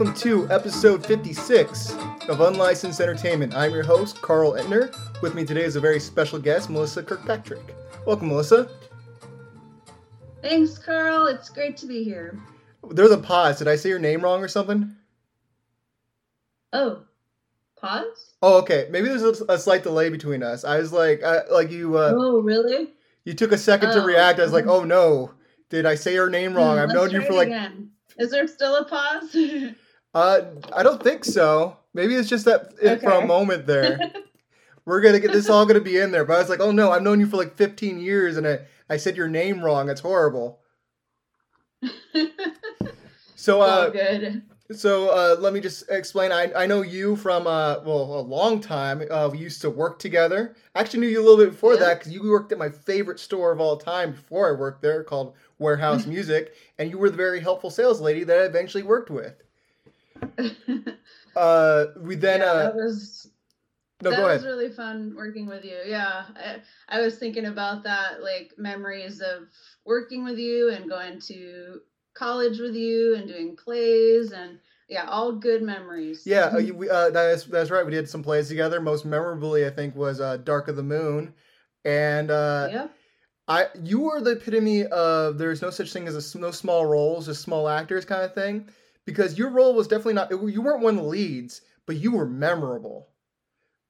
welcome to episode 56 of Unlicensed Entertainment. I'm your host, Carl Entner. With me today is a very special guest, Melissa Kirkpatrick. Welcome, Melissa. Thanks, Carl. It's great to be here. There's a pause. Did I say your name wrong or something? Oh, pause? Oh, okay. Maybe there's a, a slight delay between us. I was like, I, like you. Uh, oh, really? You took a second to Oh. react. I was like, oh no, did I say your name wrong? I've let's known you for like, again. Is there still a pause? uh, I don't think so. Maybe it's just that it for a moment there. We're gonna get this all gonna be in there. But I was like, oh no, I've known you for like 15 years, and I I said your name wrong. It's horrible. So uh, good. so uh, let me just explain. I I know you from uh well a long time. Uh, we used to work together. I actually knew you a little bit before Yeah. that because you worked at my favorite store of all time before I worked there called Warehouse Music, and you were the very helpful sales lady that I eventually worked with. Uh, we then yeah, uh that was no that was really fun working with you. Yeah, I, I was thinking about that, like memories of working with you and going to college with you and doing plays and yeah, all good memories. Yeah, uh, we, uh, that's that's right. We did some plays together. Most memorably, I think, was uh, Dark of the Moon, and uh, yep. I you were the epitome of there's no such thing as a, no small roles, just small actors kind of thing, because your role was definitely not you weren't one of the leads, but you were memorable.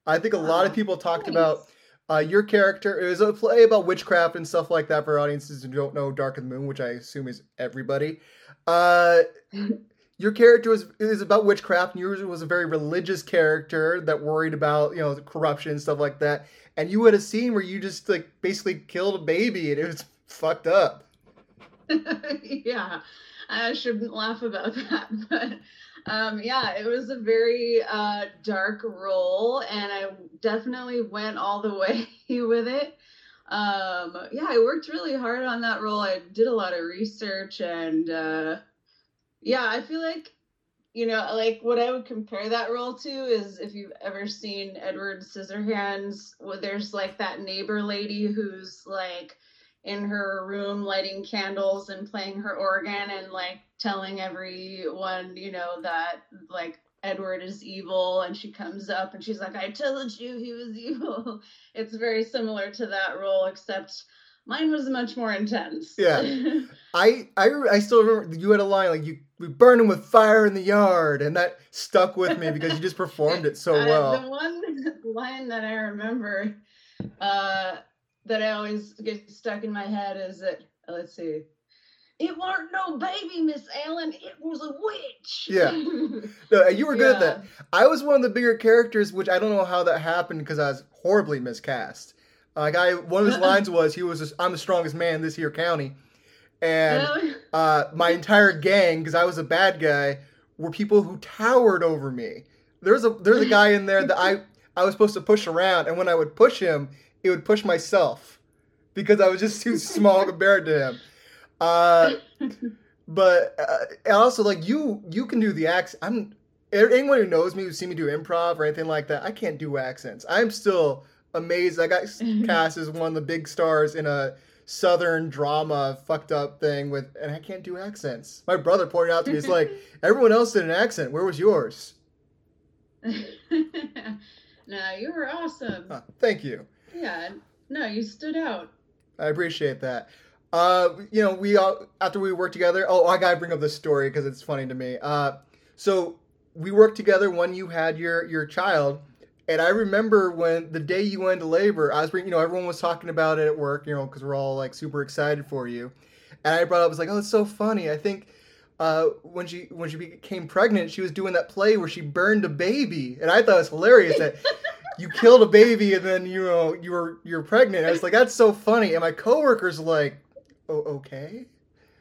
I think a lot of people talked Thanks. about uh, your character. It was a play about witchcraft and stuff like that for audiences who don't know Dark of the Moon, which I assume is everybody. Uh, your character was is about witchcraft, and yours was a very religious character that worried about you know corruption and stuff like that. And you had a scene where you just like basically killed a baby, and it was fucked up. yeah, I shouldn't laugh about that, but um, yeah, it was a very uh, dark role, and I definitely went all the way with it. Um, yeah, I worked really hard on that role. I did a lot of research, and uh, yeah, I feel like you know, like what I would compare that role to is if you've ever seen Edward Scissorhands, where there's like that neighbor lady who's like in her room lighting candles and playing her organ and like telling everyone, you know, that like Edward is evil and she comes up and she's like, I told you he was evil. It's very similar to that role, except mine was much more intense. Yeah. I I I still remember you had a line like you we burned him with fire in the yard, and that stuck with me because you just performed it so Uh, well. the one line that I remember uh, that I always get stuck in my head is that let's see, it weren't no baby, Miss Allen. It was a witch. Yeah. No, you were good at that. I was one of the bigger characters, which I don't know how that happened because I was horribly miscast. Like I, one of his lines was, "He was, just, I'm the strongest man in this here county," and uh, my entire gang, because I was a bad guy, were people who towered over me. There's a there's a guy in there that I I was supposed to push around, and when I would push him, it would push myself because I was just too small compared to him. Uh, but uh, also like you you can do the accent. I'm anyone who knows me who's seen me do improv or anything like that. I can't do accents. I'm still amazed. I got cast as one of the big stars in a southern drama fucked up thing with and I can't do accents. My brother pointed out to me, it's like everyone else did an accent. Where was yours? no, you were awesome. Thank you. Yeah, no, you stood out. I appreciate that. Uh, you know, we all after we worked together. Oh, I gotta bring up this story because it's funny to me. Uh, so we worked together when you had your your child, and I remember when the day you went into labor. I was bringing, you know, everyone was talking about it at work, you know, because we're all like super excited for you. And I brought up, I was like, oh, it's so funny. I think uh, when she when she became pregnant, she was doing that play where she burned a baby, and I thought it was hilarious that you killed a baby and then you know you were you're pregnant. I was like, that's so funny. And my coworkers like, oh okay,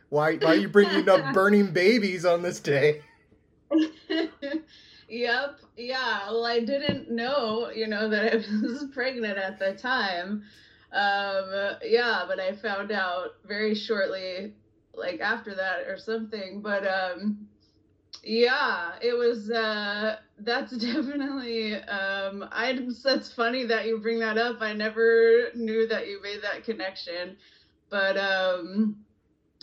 why why are you bringing up burning babies on this day? yep. Yeah. Well, I didn't know, you know, that I was pregnant at the time. Um, yeah, but I found out very shortly, like after that or something. But um, yeah, it was. Uh, that's definitely. Um, I. That's funny that you bring that up. I never knew that you made that connection. But um,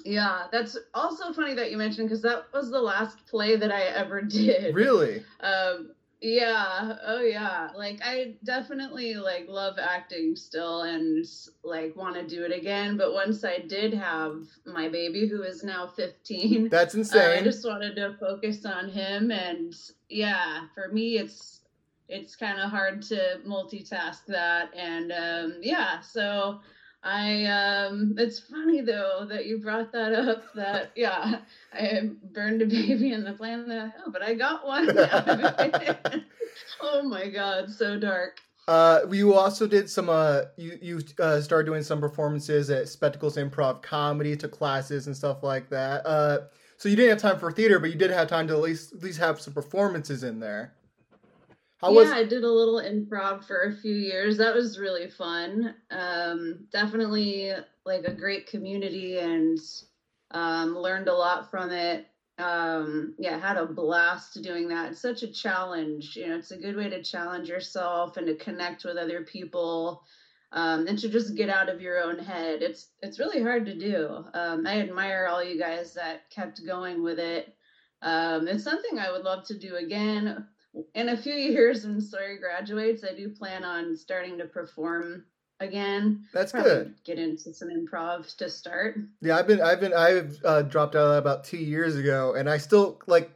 Yeah, that's also funny that you mentioned because that was the last play that I ever did. Really? Um, yeah. Oh, yeah. Like I definitely like love acting still and like want to do it again. But once I did have my baby, who is now 15, That's insane. I just wanted to focus on him. And yeah, for me, it's it's kind of hard to multitask that. And um, yeah, so. I um it's funny though that you brought that up that yeah I burned a baby in the plan that oh but I got one oh my god so dark Uh, you also did some. Uh, you you uh, started doing some performances at Spectacles Improv Comedy, took classes and stuff like that. Uh, so you didn't have time for theater, but you did have time to at least at least have some performances in there. How yeah was? I did a little improv for a few years. That was really fun. Um definitely like a great community and um learned a lot from it. Um yeah had a blast doing that. It's such a challenge you know it's a good way to challenge yourself and to connect with other people um and to just get out of your own head. It's it's really hard to do. Um i admire all you guys that kept going with it. Um it's something i would love to do again in a few years when story graduates i do plan on starting to perform again That's probably good. get into some improv to start Yeah, I've been I've been I've uh, dropped out of that about two years ago, and I still like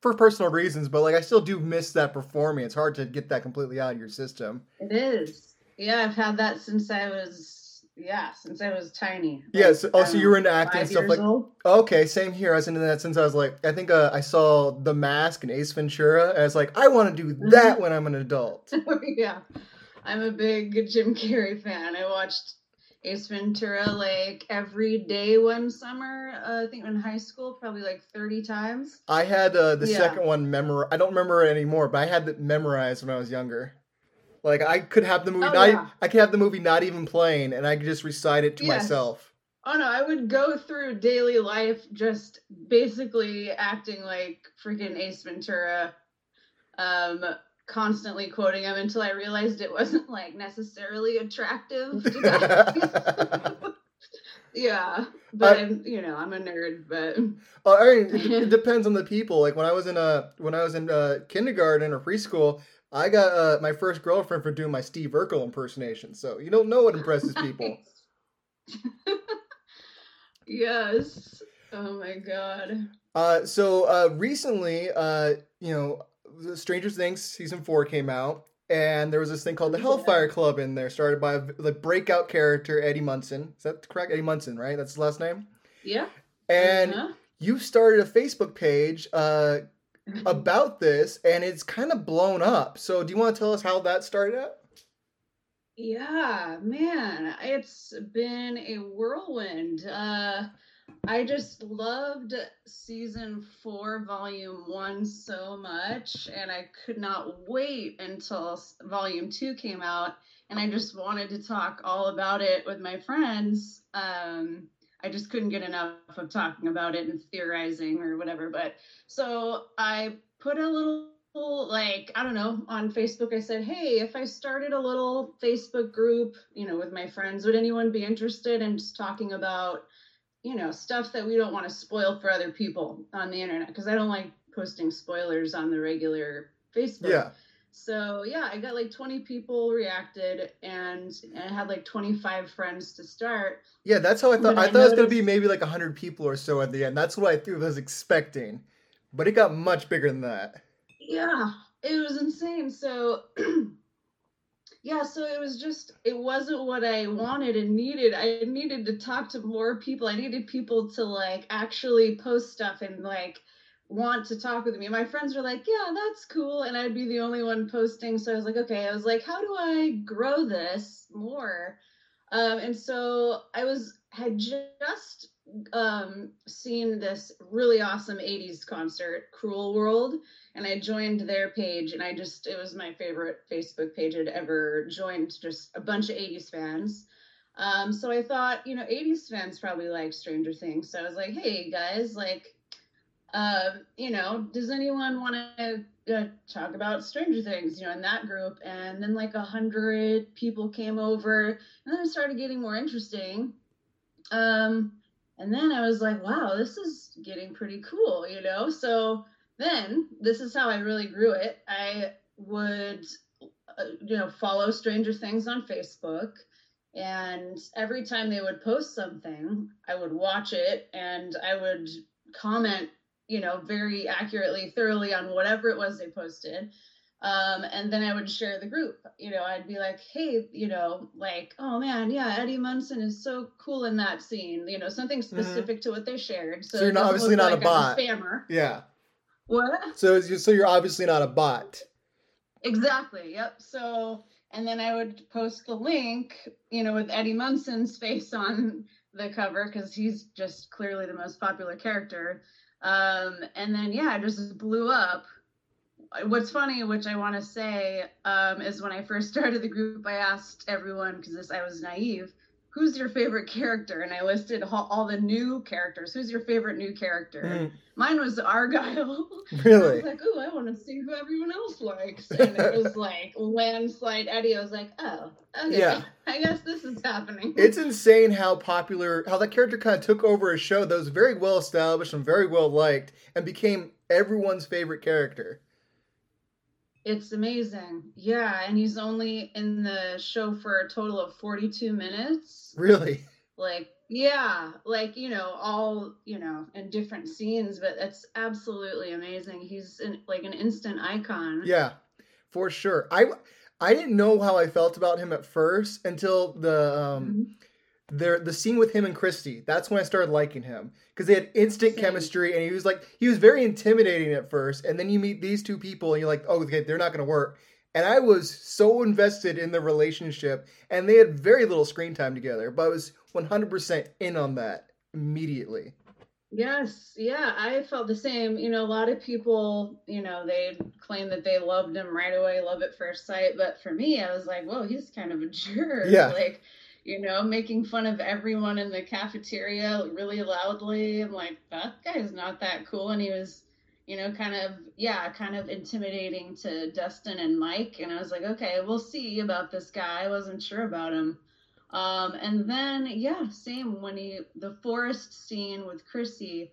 for personal reasons, but like I still do miss that performing. It's hard to get that completely out of your system. It is. Yeah, I've had that since I was yeah, since I was tiny. Yeah. Like, So, I also, don't you were know, into acting and stuff like. old. Okay, same here. I was into that since I was like, I think uh, I saw The Mask and Ace Ventura, and I was like, I want to do that when I'm an adult. yeah. I'm a big Jim Carrey fan. I watched Ace Ventura like every day one summer, uh, I think in high school, probably like 30 times. I had uh, the Yeah. second one memor. I don't remember it anymore, but I had it memorized when I was younger. Like I could have the movie. Oh, not, yeah. I could have the movie not even playing, and I could just recite it to Yes. myself. Oh no, I would go through daily life just basically acting like freaking Ace Ventura, um, constantly quoting him until I realized it wasn't like necessarily attractive to guys. yeah, but I- you know, I'm a nerd, but Uh, I mean, it, it depends on the people. Like when I was in a when I was in uh, kindergarten or preschool, I got uh, my first girlfriend for doing my Steve Urkel impersonation. So you don't know what impresses people. yes. Oh my god. Uh, so uh, recently, uh, you know, Stranger Things season four came out, and there was this thing called the. Hellfire Club in there, started by the breakout character Eddie Munson. Is that correct? Eddie Munson, right? That's his last name. Yeah. And Uh-huh. you started a Facebook page uh, about this, and it's kind of blown up. So, do you want to tell us how that started out? Yeah, man, it's been a whirlwind. Uh, I just loved season four, volume one so much, and I could not wait until volume two came out. And I just wanted to talk all about it with my friends. Um, I just couldn't get enough of talking about it and theorizing or whatever. But so I put a little like I don't know on Facebook I said, "Hey, if I started a little Facebook group, you know, with my friends, would anyone be interested in just talking about, you know, stuff that we don't want to spoil for other people on the internet because I don't like posting spoilers on the regular Facebook." Yeah. So, yeah, I got like 20 people reacted and, and I had like 25 friends to start. Yeah, that's how I thought. But I I thought it was going to be maybe like 100 people or so at the end. That's what I was expecting. But it got much bigger than that. Yeah, it was insane. So, yeah, so it was just, it wasn't what I wanted and needed. I needed to talk to more people. I needed people to like actually post stuff and like want to talk with me. My friends were like, yeah, that's cool. And I'd be the only one posting. So I was like, okay, I was like, how do I grow this more? Um, and so I was, had just um, seen this really awesome 80s concert, Cruel World and I joined their page and I just it was my favorite Facebook page I'd ever joined just a bunch of 80s fans. Um, so I thought, you know, 80s fans probably like Stranger Things. So I was like, hey guys, like um, you know, does anyone want to uh, talk about Stranger Things, you know, in that group? And then like a hundred people came over, and then it started getting more interesting. Um, And then I was like, wow, this is getting pretty cool, you know? So then this is how I really grew it. I would, uh, you know, follow Stranger Things on Facebook. And every time they would post something, I would watch it and I would comment, you know, very accurately, thoroughly on whatever it was they posted. Um, and then I would share the group. You know, I'd be like, hey, you know, like, oh man, yeah, Eddie Munson is so cool in that scene. You know, something mm-hmm. specific mm-hmm. to what they shared. So, so you're not, obviously not like a bot. A spammer. Yeah. What? So so you're obviously not a bot. Exactly. Yep. So and then I would post the link, you know, with Eddie Munson's face on the cover because he's just clearly the most popular character. Um, and then yeah, it just blew up. What's funny, which I want to say, um, is when I first started the group, I asked everyone because I was naive, who's your favorite character? And I listed all, the new characters. Who's your favorite new character? Mm. Mine was Argyle. Really? I was like, oh, I want to see who everyone else likes. And it was like landslide Eddie. I was like, oh, okay. Yeah. I guess this is happening. It's insane how popular, how that character kind of took over a show that was very well established and very well liked and became everyone's favorite character. It's amazing. Yeah, and he's only in the show for a total of 42 minutes. Really? Like, yeah, like, you know, all, you know, in different scenes, but it's absolutely amazing. He's in, like an instant icon. Yeah. For sure. I I didn't know how I felt about him at first until the um mm-hmm there the scene with him and Chrissy. That's when I started liking him because they had instant Same. chemistry, and he was like he was very intimidating at first, and then you meet these two people, and you're like, oh, okay, they're not going to work. And I was so invested in the relationship, and they had very little screen time together, but I was 100% in on that immediately. Yes, yeah, I felt the same. You know, a lot of people, you know, they claim that they loved him right away, love at first sight. But for me, I was like, whoa, he's kind of a jerk. Yeah. Like, you know, making fun of everyone in the cafeteria really loudly. I'm like, that guy's not that cool. And he was, you know, kind of, yeah, kind of intimidating to Dustin and Mike. And I was like, okay, we'll see about this guy. I wasn't sure about him. Um, and then, yeah, same when he, the forest scene with Chrissy,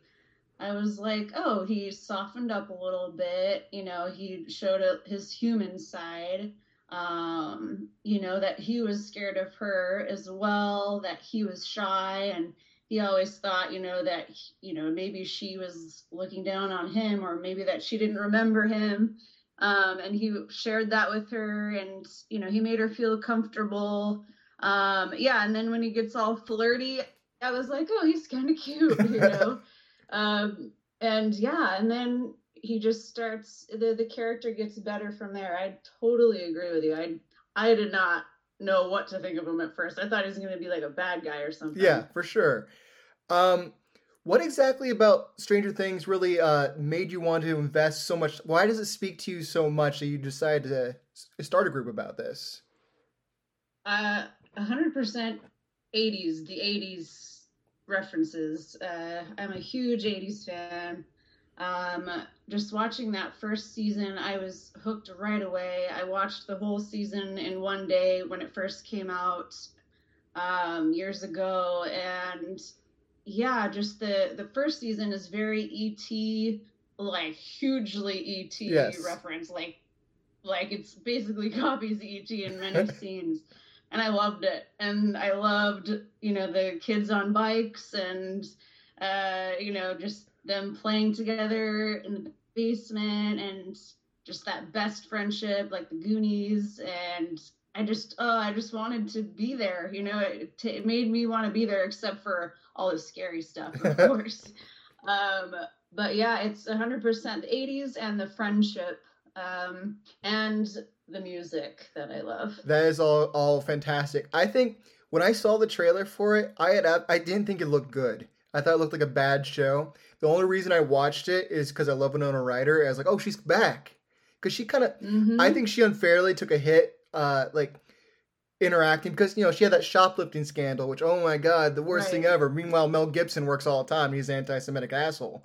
I was like, oh, he softened up a little bit. You know, he showed his human side um, you know, that he was scared of her as well, that he was shy and he always thought, you know, that, you know, maybe she was looking down on him or maybe that she didn't remember him. Um, and he shared that with her and, you know, he made her feel comfortable. Um, yeah. And then when he gets all flirty, I was like, oh, he's kind of cute, you know? um, and yeah. And then he just starts the the character gets better from there. I totally agree with you. I I did not know what to think of him at first. I thought he was going to be like a bad guy or something. Yeah, for sure. Um, what exactly about Stranger Things really uh, made you want to invest so much? Why does it speak to you so much that you decided to start a group about this? Uh, hundred percent, '80s. The '80s references. Uh, I'm a huge '80s fan. Um, just watching that first season, I was hooked right away. I watched the whole season in one day when it first came out um, years ago, and yeah, just the the first season is very ET, like hugely ET yes. reference, like like it's basically copies ET in many scenes. And I loved it. And I loved, you know, the kids on bikes and uh, you know, just them playing together in the basement and just that best friendship like the goonies. And i just oh i just wanted to be there you know it, it made me want to be there except for all the scary stuff of course. Um but yeah it's 100% the 80s and the friendship um and the music that i love. That is all all fantastic. I think when i saw the trailer for it i had i didn't think it looked good. I thought it looked like a bad show. The only reason I watched it is because I love Winona Ryder. I was like, oh, she's back. Because she kind of, mm-hmm. I think she unfairly took a hit, uh, like interacting because you know she had that shoplifting scandal, which oh my god, the worst right. thing ever. Meanwhile, Mel Gibson works all the time. He's an anti-Semitic asshole.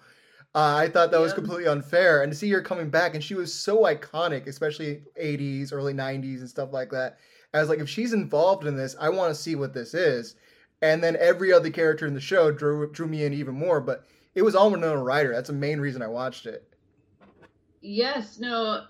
Uh, I thought that was completely unfair, and to see her coming back, and she was so iconic, especially '80s, early '90s, and stuff like that. I was like, if she's involved in this, I want to see what this is and then every other character in the show drew drew me in even more. But it was all Winona Ryder. That's the main reason I watched it. Yes, no,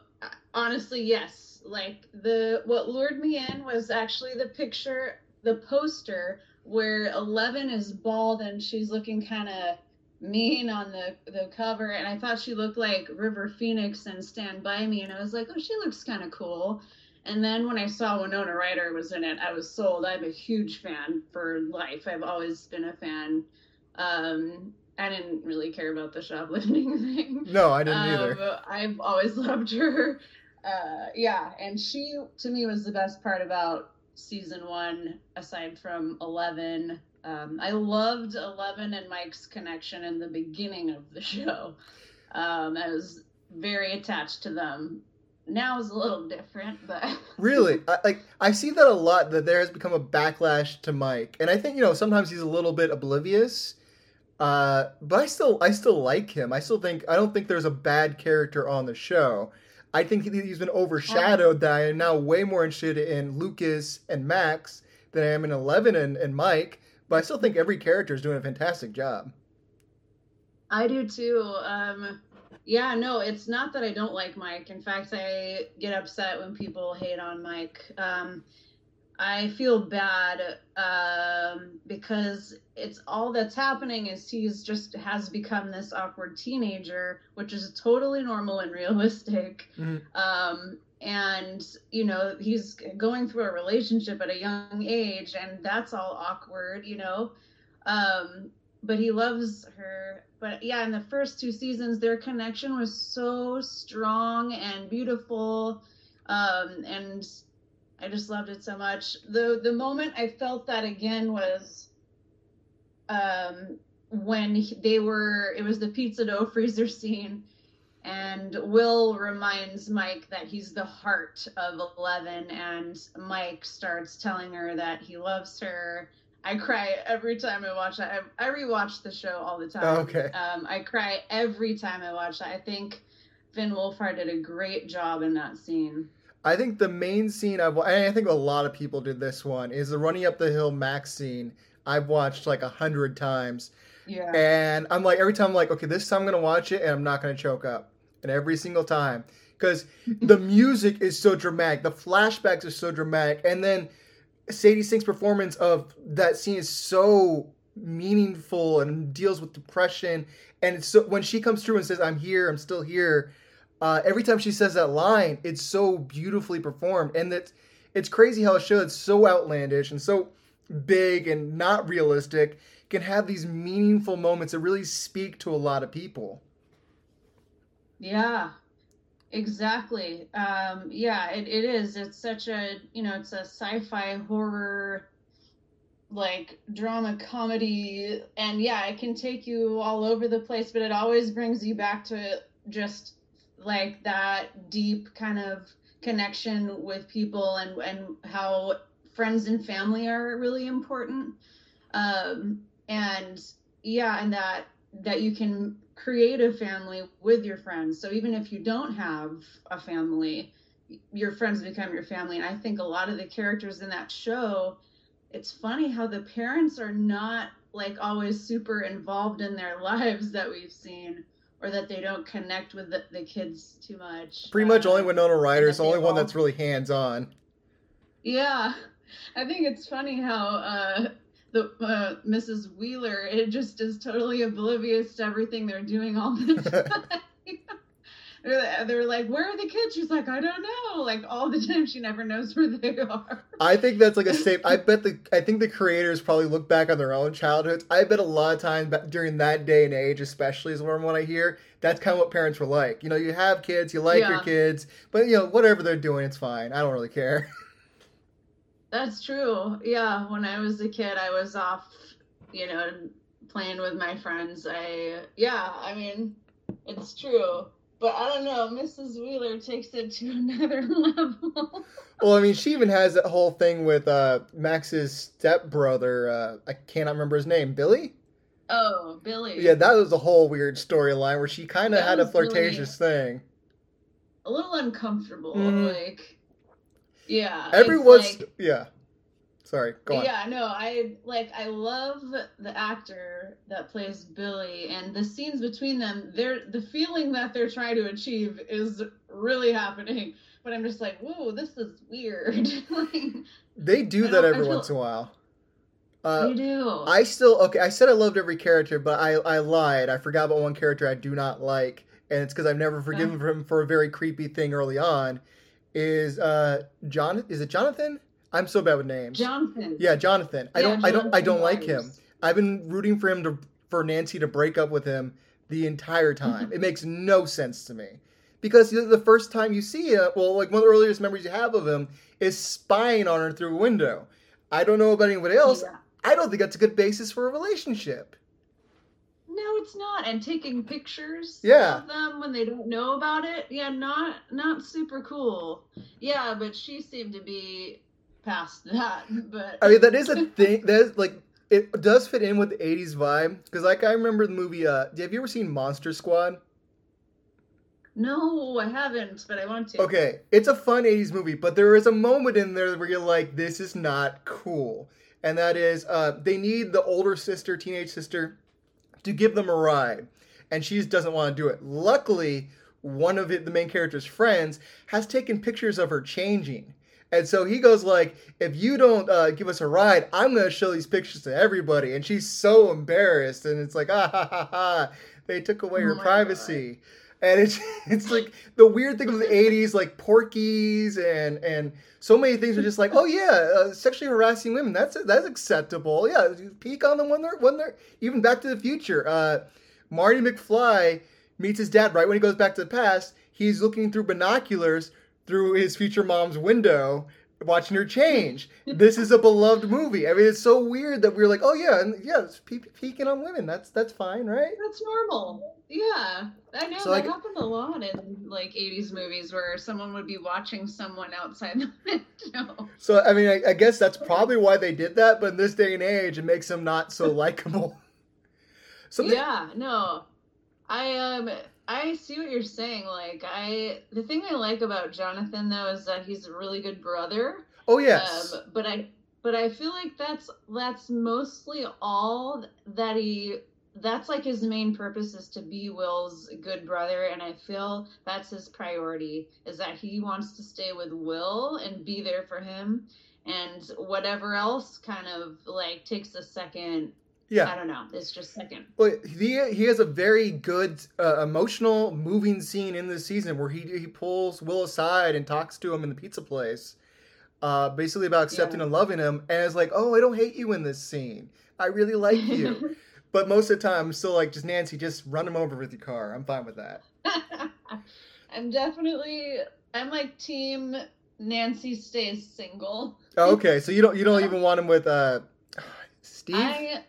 honestly, yes. Like the what lured me in was actually the picture, the poster where Eleven is bald and she's looking kind of mean on the the cover, and I thought she looked like River Phoenix and Stand By Me, and I was like, oh, she looks kind of cool. And then when I saw Winona Ryder was in it, I was sold. I'm a huge fan for life. I've always been a fan. Um, I didn't really care about the shoplifting thing. No, I didn't um, either. I've always loved her. Uh, yeah, and she to me was the best part about season one, aside from Eleven. Um, I loved Eleven and Mike's connection in the beginning of the show. Um, I was very attached to them now is a little different, but really, I, like I see that a lot. That there has become a backlash to Mike, and I think you know sometimes he's a little bit oblivious. Uh, but I still, I still like him. I still think I don't think there's a bad character on the show. I think he's been overshadowed. That I am now way more interested in Lucas and Max than I am in Eleven and, and Mike. But I still think every character is doing a fantastic job. I do too. Um, yeah, no, it's not that I don't like Mike. In fact, I get upset when people hate on Mike. Um, I feel bad um, because it's all that's happening is he's just has become this awkward teenager, which is totally normal and realistic. Mm-hmm. Um, and you know he's going through a relationship at a young age, and that's all awkward, you know. Um, but he loves her but yeah, in the first two seasons, their connection was so strong and beautiful, um, and I just loved it so much. the The moment I felt that again was um, when they were. It was the pizza dough freezer scene, and Will reminds Mike that he's the heart of Eleven, and Mike starts telling her that he loves her I cry every time I watch that. I, I rewatch the show all the time. Oh, okay. Um, I cry every time I watch that. I think Finn Wolfhard did a great job in that scene. I think the main scene I've I think a lot of people did this one is the running up the hill Max scene. I've watched like a hundred times. Yeah. And I'm like every time I'm like, okay, this time I'm gonna watch it and I'm not gonna choke up. And every single time. Because the music is so dramatic, the flashbacks are so dramatic, and then Sadie Sink's performance of that scene is so meaningful and deals with depression. And so when she comes through and says, "I'm here, I'm still here," uh, every time she says that line, it's so beautifully performed, and that it's crazy how a show that's so outlandish and so big and not realistic can have these meaningful moments that really speak to a lot of people. Yeah, Exactly. Um, yeah, it, it is. It's such a, you know, it's a sci fi horror, like drama comedy. And yeah, it can take you all over the place, but it always brings you back to just like that deep kind of connection with people and, and how friends and family are really important. Um, and yeah, and that that you can create a family with your friends. So even if you don't have a family, your friends become your family. And I think a lot of the characters in that show, it's funny how the parents are not like always super involved in their lives that we've seen or that they don't connect with the, the kids too much. Pretty much only Winona Ryder is the only one that's really hands on. Yeah. I think it's funny how uh, the uh, Mrs. Wheeler, it just is totally oblivious to everything they're doing all the time. they're, like, "Where are the kids?" She's like, "I don't know." Like all the time, she never knows where they are. I think that's like a safe. I bet the I think the creators probably look back on their own childhoods. I bet a lot of times during that day and age, especially is what I hear, that's kind of what parents were like. You know, you have kids, you like yeah. your kids, but you know whatever they're doing, it's fine. I don't really care. That's true. Yeah, when I was a kid, I was off, you know, playing with my friends. I yeah, I mean, it's true. But I don't know, Mrs. Wheeler takes it to another level. well, I mean, she even has that whole thing with uh, Max's stepbrother. Uh, I cannot remember his name. Billy. Oh, Billy. Yeah, that was a whole weird storyline where she kind of had a flirtatious really thing. A little uncomfortable, mm. like yeah. Everyone's like, yeah. Sorry, go on. Yeah, no, I like I love the actor that plays Billy and the scenes between them. They're the feeling that they're trying to achieve is really happening. But I'm just like, whoa, this is weird. like, They do that every feel- once in a while. Uh, you do. I still okay. I said I loved every character, but I I lied. I forgot about one character I do not like, and it's because I've never forgiven him for a very creepy thing early on. Is uh John? Is it Jonathan? I'm so bad with names. Jonathan. Yeah, Jonathan. I Yeah, don't. I don't. I don't like him. I've been rooting for him to for Nancy to break up with him the entire time. it makes no sense to me because the the first time you see him, well, like one of the earliest memories you have of him is spying on her through a window. I don't know about anybody else. Yeah. I don't think that's a good basis for a relationship. No, it's not. And taking pictures Yeah. of them when they don't know about it, yeah, not not super cool. Yeah, but she seemed to be past that. But I mean, that is a thing. That is like it does fit in with the '80s vibe because, like, I remember the movie. Uh, have you ever seen Monster Squad? no, I haven't, but I want to. Okay, it's a fun 80s movie, but there is a moment in there where you're like, this is not cool. And that is, uh, they need the older sister, teenage sister, to give them a ride. And she just doesn't want to do it. Luckily, one of it, the main character's friends has taken pictures of her changing. And so he goes like, if you don't uh, give us a ride, I'm going to show these pictures to everybody. And she's so embarrassed. And it's like, ah, ha, ha, ha. They took away Oh privacy and it's it's like the weird thing of the 80s like Porky's and and so many things are just like oh yeah uh, sexually harassing women that's that's acceptable yeah peek on them when they're when they're even back to the future uh marty mcfly meets his dad right when he goes back to the past he's looking through binoculars through his future mom's window watching her change this is a beloved movie i mean it's so weird that we're like oh yeah and yeah it's pe- peeking on women that's that's fine right That's normal. Yeah, I know So, that like- happened a lot in like '80s movies where someone would be watching someone outside the window. So I mean, I, I guess that's probably why they did that. But in this day and age, it makes them not so likable. Something, Yeah, no, I um, I see what you're saying. Like, I the thing I like about Jonathan though is that he's a really good brother. Oh yes. Um, but I but I feel like that's that's mostly all that he that's like his main purpose is to be Will's good brother and I feel that's his priority is that he wants to stay with Will and be there for him and whatever else kind of like takes a second Yeah i don't know it's just second Well, he he has a very good uh, emotional, moving scene in this season where he he pulls Will aside and talks to him in the pizza place, uh, basically about accepting Yeah. and loving him. And it's like, oh, I don't hate you in this scene. I really like you. but most of the time, I'm still like, just Nancy, just run him over with your car. I'm fine with that. I'm definitely I'm like team Nancy stays single. Oh, okay, so you don't you don't even want him with uh, Steve. I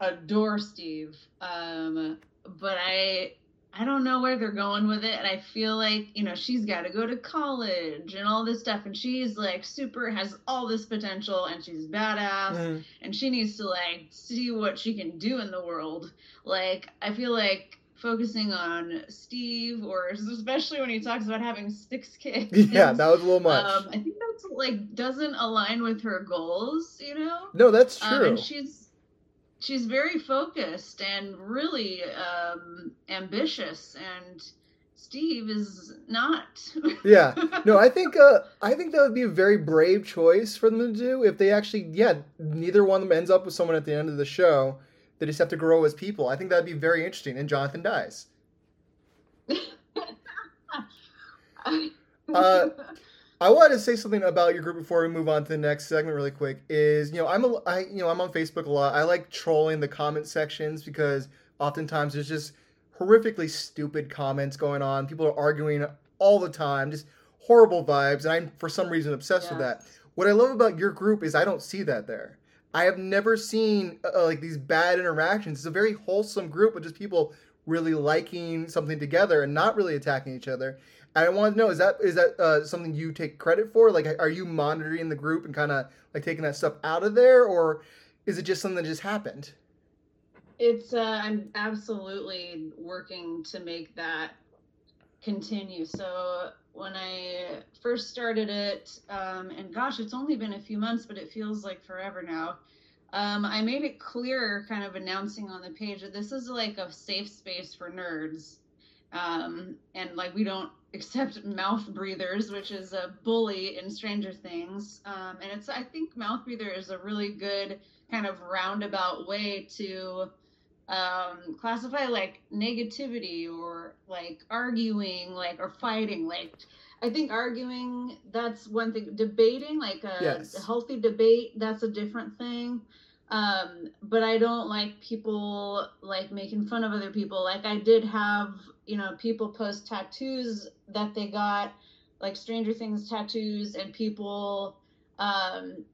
adore Steve, um, but I I don't know where they're going with it, and I feel like you know she's got to go to college and all this stuff, and she's like super has all this potential, and she's badass, Mhm. and she needs to like see what she can do in the world. Like I feel like focusing on Steve, or especially when he talks about having six kids. Yeah, that was a little much. Um, I think that's like doesn't align with her goals, you know. no, that's Um, true. and she's she's very focused and really um, ambitious, and Steve is not. yeah. No, I think uh, I think that would be a very brave choice for them to do if they actually, yeah, neither one of them ends up with someone at the end of the show. They just have to grow as people. I think that'd be very interesting. And Jonathan dies. Uh, I wanted to say something about your group before we move on to the next segment really quick. Is you know I'm a I you know I'm on Facebook a lot. I like trolling the comment sections because oftentimes there's just horrifically stupid comments going on. People are arguing all the time, just horrible vibes, and I'm for some reason obsessed with that. What I love about your group is I don't see that there. I have never seen uh, like these bad interactions. It's a very wholesome group of just people really liking something together and not really attacking each other. I want to know is that is that uh, something you take credit for? Like, are you monitoring the group and kind of like taking that stuff out of there, or is it just something that just happened? it's uh, I'm absolutely working to make that continue. So when I first first started it, um, and gosh, it's only been a few months, but it feels like forever now. Um, I made it clear, kind of announcing on the page that this is like a safe space for nerds. Um, and like we don't accept mouth breathers, which is a bully in Stranger Things. Um, and it's, I think, mouth breather is a really good kind of roundabout way to um, classify like negativity or like arguing, like or fighting. Like I think arguing that's one thing. Debating, like a, yes. a healthy debate, that's a different thing um but i don't like people like making fun of other people like i did have you know people post tattoos that they got like stranger things tattoos and people um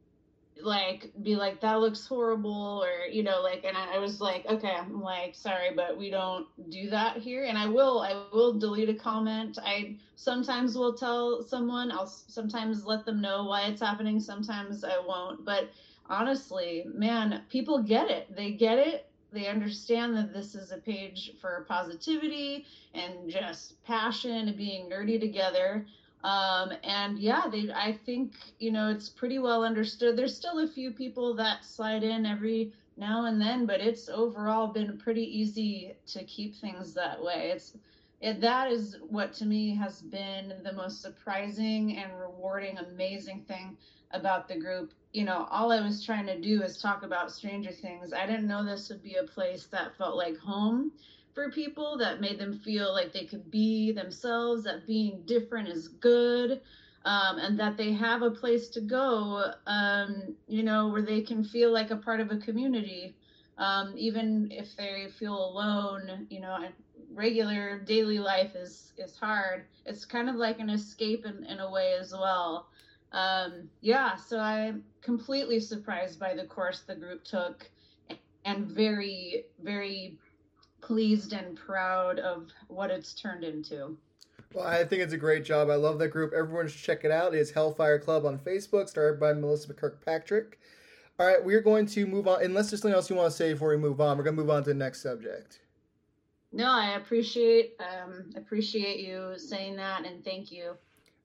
like be like that looks horrible or you know like and I, I was like okay i'm like sorry but we don't do that here and i will i will delete a comment i sometimes will tell someone i'll sometimes let them know why it's happening sometimes i won't but honestly, man, people get it. They get it. They understand that this is a page for positivity and just passion and being nerdy together. Um, and yeah, they, I think, you know, it's pretty well understood. There's still a few people that slide in every now and then, but it's overall been pretty easy to keep things that way. It's, it, that is what to me has been the most surprising and rewarding, amazing thing about the group you know, all I was trying to do is talk about Stranger Things. I didn't know this would be a place that felt like home for people, that made them feel like they could be themselves, that being different is good, um, and that they have a place to go, um, you know, where they can feel like a part of a community. Um, even if they feel alone, you know, regular daily life is is hard. It's kind of like an escape in, in a way as well um, yeah, so I'm completely surprised by the course the group took and very, very pleased and proud of what it's turned into. Well, I think it's a great job. I love that group. Everyone should check it out. It is Hellfire Club on Facebook, started by Melissa Kirkpatrick. All right, we're going to move on. Unless there's something else you want to say before we move on, we're going to move on to the next subject. No, I appreciate um, appreciate you saying that, and thank you.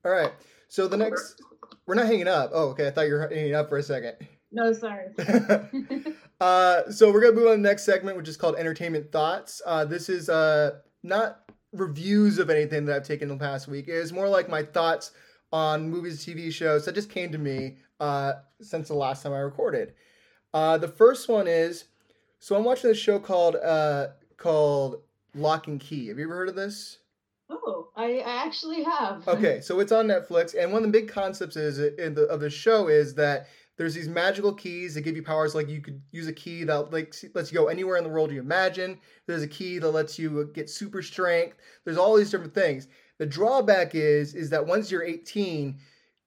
All right. So the next, we're not hanging up. Oh, okay. I thought you were hanging up for a second. No, sorry. uh, so we're gonna move on to the next segment, which is called entertainment thoughts. Uh, this is uh, not reviews of anything that I've taken in the past week. It is more like my thoughts on movies, TV shows that just came to me uh, since the last time I recorded. Uh, the first one is so I'm watching this show called uh, called Locke and Key. Have you ever heard of this? Oh, I, I actually have. Okay, so it's on Netflix, and one of the big concepts is in the of the show is that there's these magical keys that give you powers. Like you could use a key that like lets you go anywhere in the world you imagine. There's a key that lets you uh, get super strength. There's all these different things. The drawback is is that once you're 18,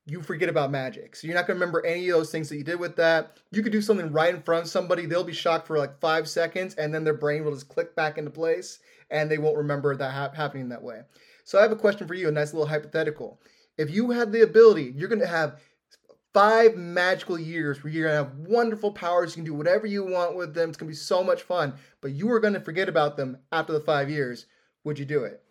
you forget about magic. So you're not going to remember any of those things that you did with that. You could do something right in front of somebody, they'll be shocked for like five seconds, and then their brain will just click back into place and they won't remember that ha- happening that way. So I have a question for you, a nice little hypothetical. If you had the ability, you're going to have five magical years where you're going to have wonderful powers. You can do whatever you want with them. It's going to be so much fun, but you are going to forget about them after the five years. Would you do it?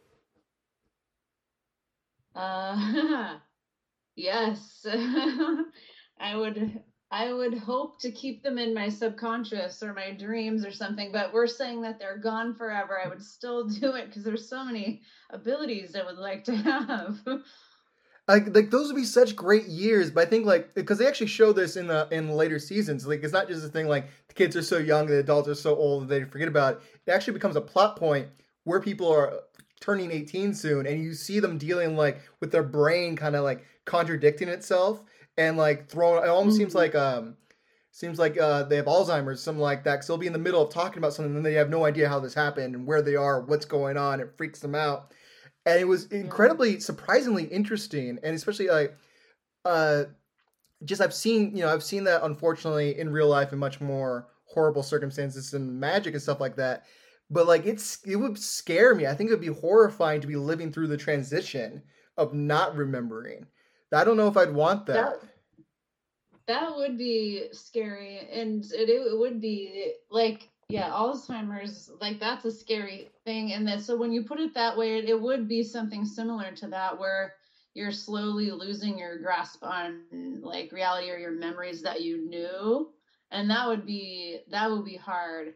Uh, yes. I would I would hope to keep them in my subconscious or my dreams or something, but we're saying that they're gone forever. I would still do it because there's so many abilities I would like to have. like like those would be such great years, but I think like because they actually show this in the in later seasons. Like it's not just a thing like the kids are so young, the adults are so old they forget about it. It actually becomes a plot point where people are turning 18 soon and you see them dealing like with their brain kind of like contradicting itself and like throwing. It almost mm-hmm. seems like um, seems like uh, they have Alzheimer's, something like that. Because they'll be in the middle of talking about something, and they have no idea how this happened and where they are, what's going on. It freaks them out, and it was incredibly, surprisingly interesting, and especially like, uh, just I've seen you know I've seen that unfortunately in real life in much more horrible circumstances and magic and stuff like that. But like it's it would scare me. I think it would be horrifying to be living through the transition of not remembering. I don't know if I'd want that. that that would be scary and it, it would be like yeah alzheimer's like that's a scary thing and that so when you put it that way it, it would be something similar to that where you're slowly losing your grasp on like reality or your memories that you knew and that would be that would be hard.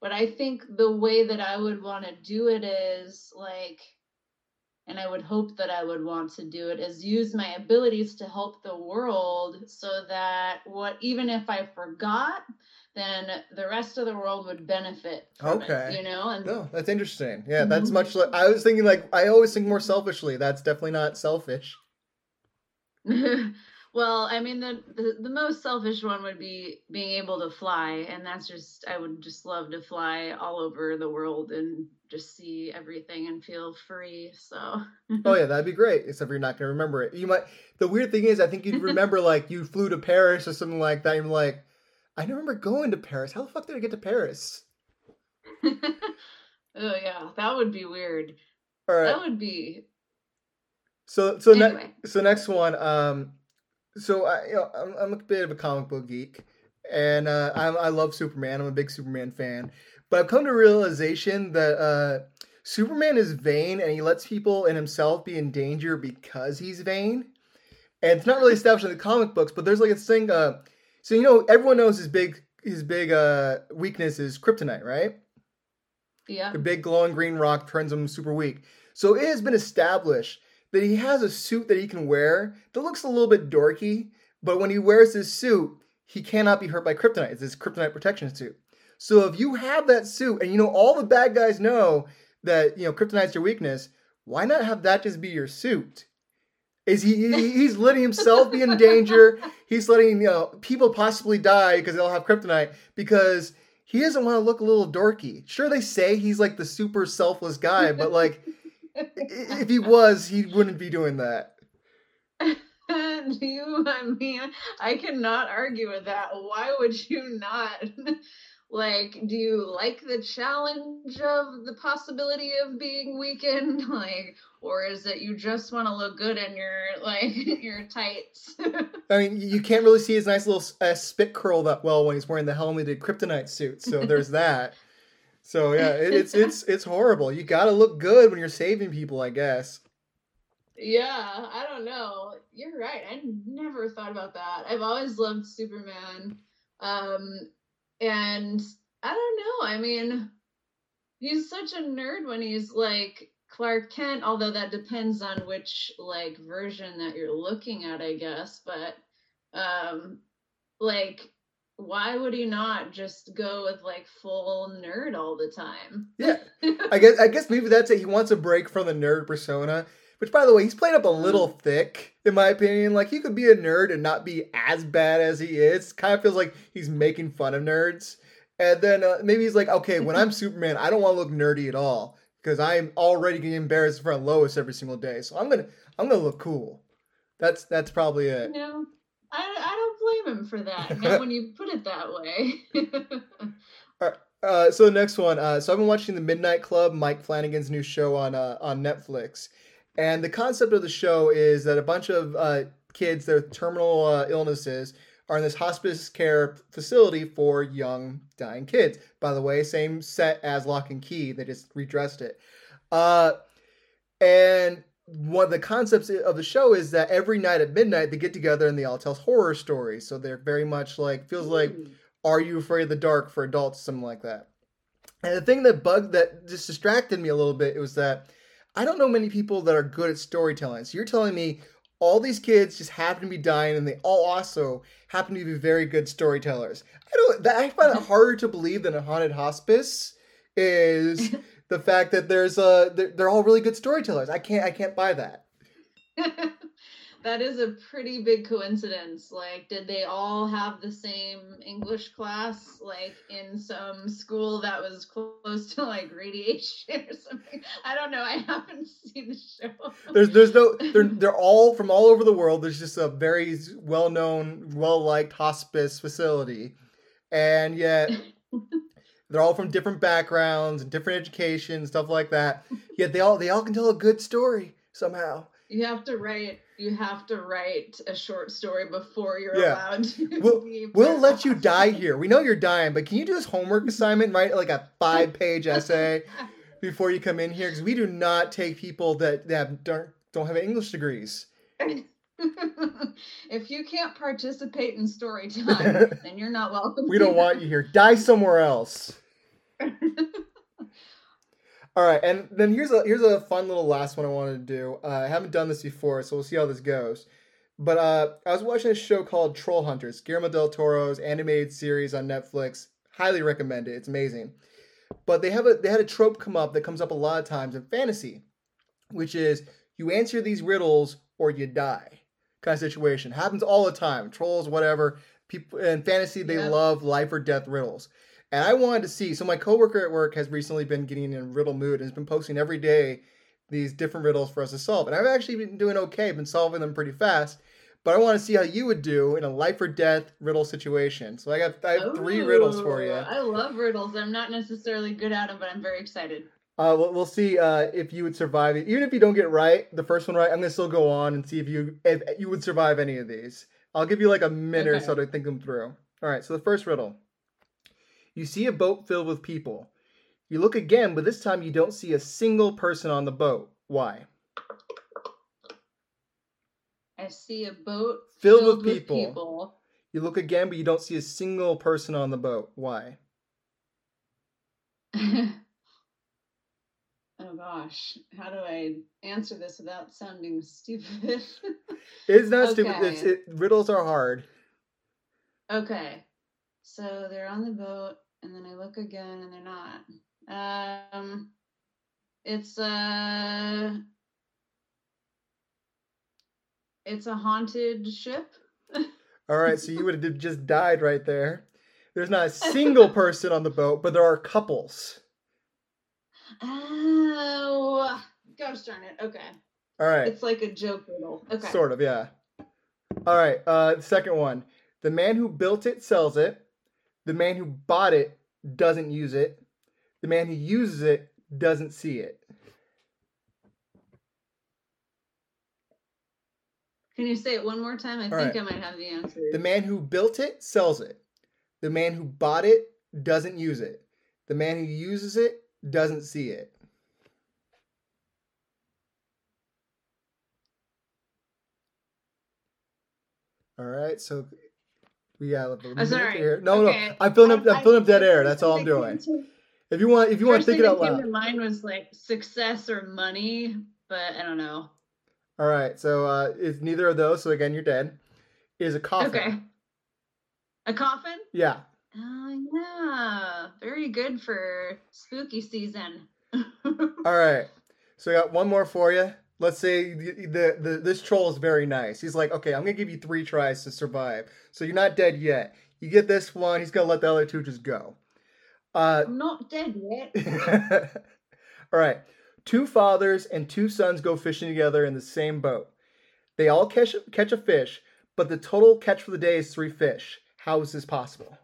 But i think the way that i would want to do it is like and i would hope that i would want to do it is use my abilities to help the world so that what even if i forgot then the rest of the world would benefit okay it, you know and no that's interesting. Yeah that's mm-hmm. much like i was thinking like i always think more selfishly. That's definitely not selfish. Well i mean the, the the most selfish one would be being able to fly and that's just i would just love to fly all over the world and just see everything and feel free so oh yeah that'd be great except you're not going to remember it you might the weird thing is i think you'd remember like you flew to paris or something like that you're like I remember going to Paris. How the fuck did I get to Paris? oh yeah, that would be weird. All right. That would be. So so anyway. ne- so next one. Um, so I you know I'm, I'm a bit of a comic book geek, and uh, I I love Superman. I'm a big Superman fan, but I've come to realization that uh, Superman is vain, and he lets people and himself be in danger because he's vain. And it's not really established in the comic books, but there's like a thing. Uh, so you know, everyone knows his big his big uh weakness is kryptonite, right? Yeah. The big glowing green rock turns him super weak. So it has been established that he has a suit that he can wear that looks a little bit dorky, but when he wears this suit, he cannot be hurt by kryptonite. It's his kryptonite protection suit. So if you have that suit and you know all the bad guys know that you know kryptonite's your weakness, why not have that just be your suit? Is he? He's letting himself be in danger. He's letting you know people possibly die because they'll have kryptonite because he doesn't want to look a little dorky. Sure, they say he's like the super selfless guy, but like if he was, he wouldn't be doing that. Do you, I mean, I cannot argue with that. Why would you not? like do you like the challenge of the possibility of being weakened? Like or is it you just want to look good in your like your tights? I mean you can't really see his nice little uh, spit curl that well when he's wearing the helmeted kryptonite suit so there's that. So yeah it, it's it's it's horrible. You gotta look good when you're saving people i guess. Yeah i don't know. You're right i never thought about that. I've always loved superman. Um and I don't know. I mean, he's such a nerd when he's like Clark Kent, although that depends on which like version that you're looking at, I guess. But um like why would he not just go with like full nerd all the time? Yeah. I guess I guess maybe that's it. He wants a break from the nerd persona. Which by the way, he's played up a little thick, in my opinion. Like he could be a nerd and not be as bad as he is. Kind of feels like he's making fun of nerds. And then uh, maybe he's like, okay, when I'm Superman, I don't want to look nerdy at all because I'm already getting embarrassed in front of Lois every single day. So I'm gonna I'm gonna look cool. That's that's probably it. No, I, I don't blame him for that. When you put it that way. all right. Uh, so the next one. Uh, so I've been watching the Midnight Club, Mike Flanagan's new show on uh, on Netflix, and the concept of the show is that a bunch of uh, kids, their terminal uh, illnesses, are in this hospice care facility for young dying kids. By the way, same set as Locke and Key. They just redressed it. Uh, and one of the concepts of the show is that every night at midnight they get together and they all tell horror stories. So they're very much like feels like Are You Afraid of the Dark for adults, something like that. And the thing that bugged that just distracted me a little bit was that I don't know many people that are good at storytelling. So you're telling me all these kids just happen to be dying and they all also happen to be very good storytellers. I don't I find it mm-hmm. harder to believe than a haunted hospice is the fact that there's a they're, they're all really good storytellers. I can't I can't buy that. that is a pretty big coincidence. Like, did they all have the same English class, like in some school that was close to like radiation or something? I don't know. I haven't seen the show. There's, there's no. They're they're all from all over the world. There's just a very well known, well liked hospice facility, and yet. They're all from different backgrounds and different education, stuff like that. Yet they all they all can tell a good story somehow. You have to write. You have to write a short story before you're yeah. allowed to. We'll, we'll let you die here. We know you're dying, but can you do this homework assignment? Write like a five page essay before you come in here, because we do not take people that that don't don't have English degrees. if you can't participate in story time, then you're not welcome. we don't want you here. Die somewhere else. All right, and then here's a here's a fun little last one I wanted to do. Uh, I haven't done this before, so we'll see how this goes. But uh, I was watching a show called Troll Hunters, Guillermo del Toro's animated series on Netflix. Highly recommend it. It's amazing. But they have a they had a trope come up that comes up a lot of times in fantasy, which is you answer these riddles or you die kind of situation. Happens all the time. Trolls, whatever. People in fantasy, they Yeah. love life or death riddles. And I wanted to see. So my coworker at work has recently been getting in riddle mood and has been posting every day these different riddles for us to solve. And I've actually been doing okay, been solving them pretty fast. But I want to see how you would do in a life or death riddle situation. So I got I have three riddles for you. I love riddles. I'm not necessarily good at them, but I'm very excited. Uh, we'll, we'll see uh, if you would survive it. Even if you don't get right, the first one right, I'm gonna still go on and see if you if you would survive any of these. I'll give you like a minute or so to think them through. All right. So the first riddle: You see a boat filled with people. You look again, but this time you don't see a single person on the boat. Why? I see a boat Filled with people. people. You look again, but you don't see a single person on the boat. Why? oh gosh, how do I answer this without sounding stupid? It's not stupid. It's, it, riddles are hard. okay, so they're on the boat, and then I look again, and they're not. Um, it's a it's a haunted ship. All right, so you would have just died right there. There's not a single person on the boat, but there are couples. Oh, gosh darn it. Okay, All right, it's like a joke riddle. Okay. sort of, yeah. All right, uh, second one. The man who built it sells it. The man who bought it doesn't use it. The man who uses it doesn't see it. Can you say it one more time? I think right. I might have the answer. The man who built it sells it. The man who bought it doesn't use it. The man who uses it doesn't see it. All right, so we got a minute Oh, sorry. here. No, Okay. no, I'm filling up. I- I'm filling up dead air. That's all I'm doing. thing that came If you want, if you to- want to think it thing out loud. to mind was like success or money, but I don't know. All right, so uh, it's neither of those. So again, you're dead. Is a coffin. Okay. A coffin? Yeah. Oh yeah, very good for spooky season. All right. So I got one more for you. Let's say the, the, the this troll is very nice. He's like, okay, I'm gonna give you three tries to survive. So you're not dead yet. You get this one. He's gonna let the other two just go. Uh, I'm not dead yet. all right. Two fathers and two sons go fishing together in the same boat. They all catch catch a fish, but the total catch for the day is three fish. How is this possible?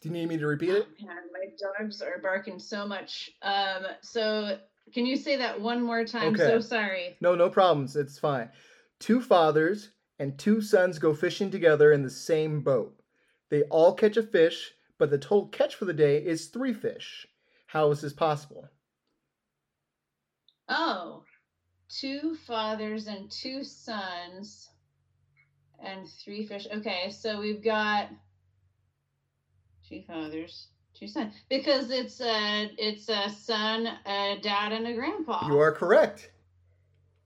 Do you need me to repeat it? Oh, man, my dogs are barking so much. Um, so can you say that one more time? Okay. So sorry. No, no problems. It's fine. Two fathers and two sons go fishing together in the same boat. They all catch a fish, but the total catch for the day is three fish. How is this possible? Oh, two fathers and two sons and three fish. Okay, so we've got two fathers, two sons because it's a it's a son, a dad, and a grandpa. You are correct.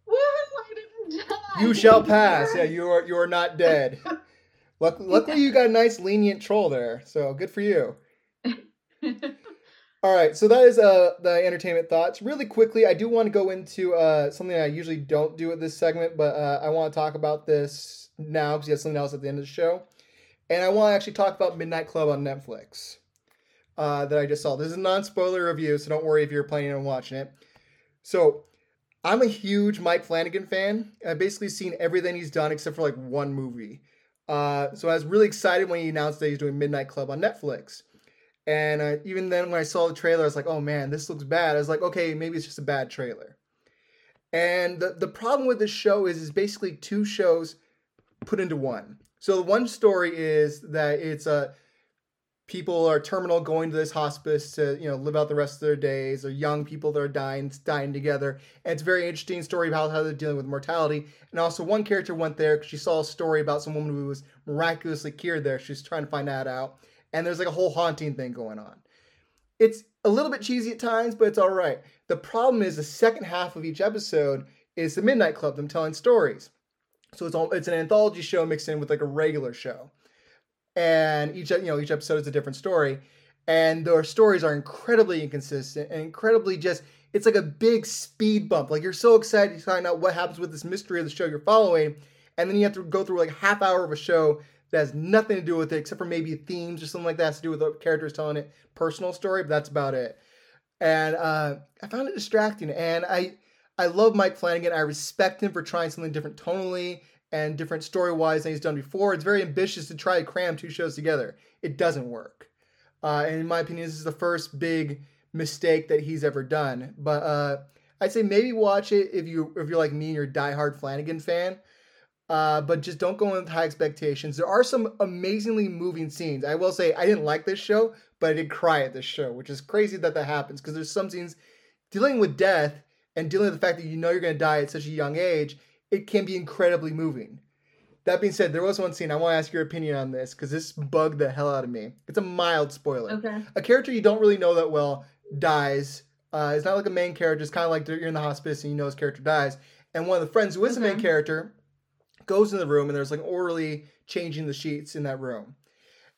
Woo! I didn't die. You shall pass. Yeah, you are you are not dead. Luck, luckily, you got a nice lenient troll there, so good for you. All right, so that is uh the entertainment thoughts. Really quickly, I do want to go into uh something I usually don't do at this segment, but uh, I want to talk about this now because you have something else at the end of the show, and I want to actually talk about Midnight Club on Netflix uh, that I just saw. This is a non-spoiler review, so don't worry if you're planning on watching it. So, I'm a huge Mike Flanagan fan. I've basically seen everything he's done except for like one movie. Uh, so I was really excited when he announced that he's doing Midnight Club on Netflix. And even then, when I saw the trailer, I was like, "Oh man, this looks bad." I was like, "Okay, maybe it's just a bad trailer." And the the problem with this show is, is basically two shows put into one. So the one story is that it's a people are terminal going to this hospice to you know live out the rest of their days. Or young people that are dying dying together. And it's a very interesting story about how they're dealing with mortality. And also one character went there because she saw a story about some woman who was miraculously cured there. She's trying to find that out. And there's like a whole haunting thing going on. It's a little bit cheesy at times but it's all right. The problem is the second half of each episode is the midnight club them telling stories. So it's all it's an anthology show mixed in with like a regular show and each you know each episode is a different story. And their stories are incredibly inconsistent and incredibly just it's like a big speed bump. Like you're so excited to find out what happens with this mystery of the show you're following and then you have to go through like half hour of a show that has nothing to do with it except for maybe themes or something like that has to do with the characters telling it personal story but that's about it. And uh, i found it distracting and i i love mike flanagan. I respect him for trying something different tonally and different story wise than he's done before. It's very ambitious to try to cram two shows together. It doesn't work. Uh, and in my opinion, this is the first big mistake that he's ever done. But uh, I'd say maybe watch it if you if you're like me and you're a diehard Flanagan fan. Uh, but just don't go in with high expectations. There are some amazingly moving scenes. I will say I didn't like this show, but I did cry at this show, which is crazy that that happens because there's some scenes dealing with death and dealing with the fact that you know you're going to die at such a young age it can be incredibly moving. That being said, there was one scene I want to ask your opinion on this because this bugged the hell out of me. It's a mild spoiler. Okay. A character you don't really know that well dies. Uh, it's not like a main character. It's kind of like you're in the hospice and you know his character dies. And one of the friends who is okay. the main character goes in the room and there's like orderly changing the sheets in that room.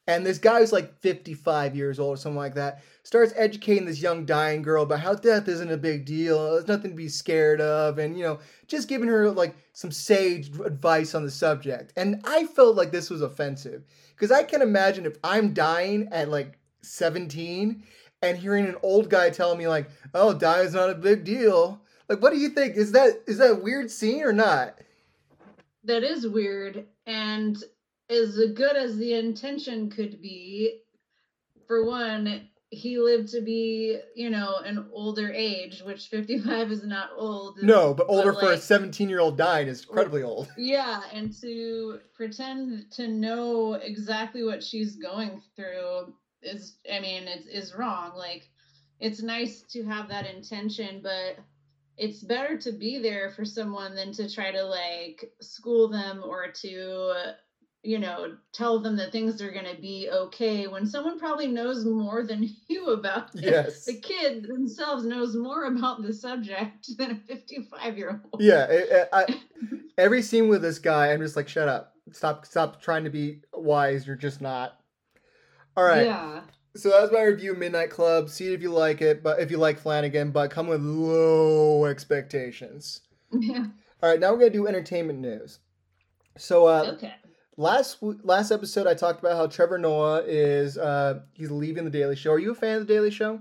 And this guy's like 55 years old or something like that starts educating this young dying girl about how death isn't a big deal. There's nothing to be scared of. And, you know, just giving her like some sage advice on the subject. And I felt like this was offensive because I can imagine if I'm dying at like 17 and hearing an old guy telling me like, "Oh, dying's not a big deal." Like, what do you think? Is that is that a weird scene or not? That is weird. And as good as the intention could be, for one, he lived to be, you know, an older age, which 55 is not old. No, but older but for a 17 year old dying is incredibly old. Yeah, and to pretend to know exactly what she's going through is, I mean, it's is wrong. Like, it's nice to have that intention, but it's better to be there for someone than to try to like school them or to you know, tell them that things are going to be okay when someone probably knows more than you about it. Yes. The kid themselves knows more about the subject than a 55 year old. Yeah. It, I, every scene with this guy, I'm just like, shut up. Stop, stop trying to be wise. You're just not. All right. Yeah. So that was my review of Midnight Club. See if you like it, but if you like Flanagan, but come with low expectations. Yeah. All right, now we're gonna do entertainment news. So, uh, okay last last episode I talked about how Trevor Noah is uh he's leaving the Daily Show. Are you a fan of the Daily Show?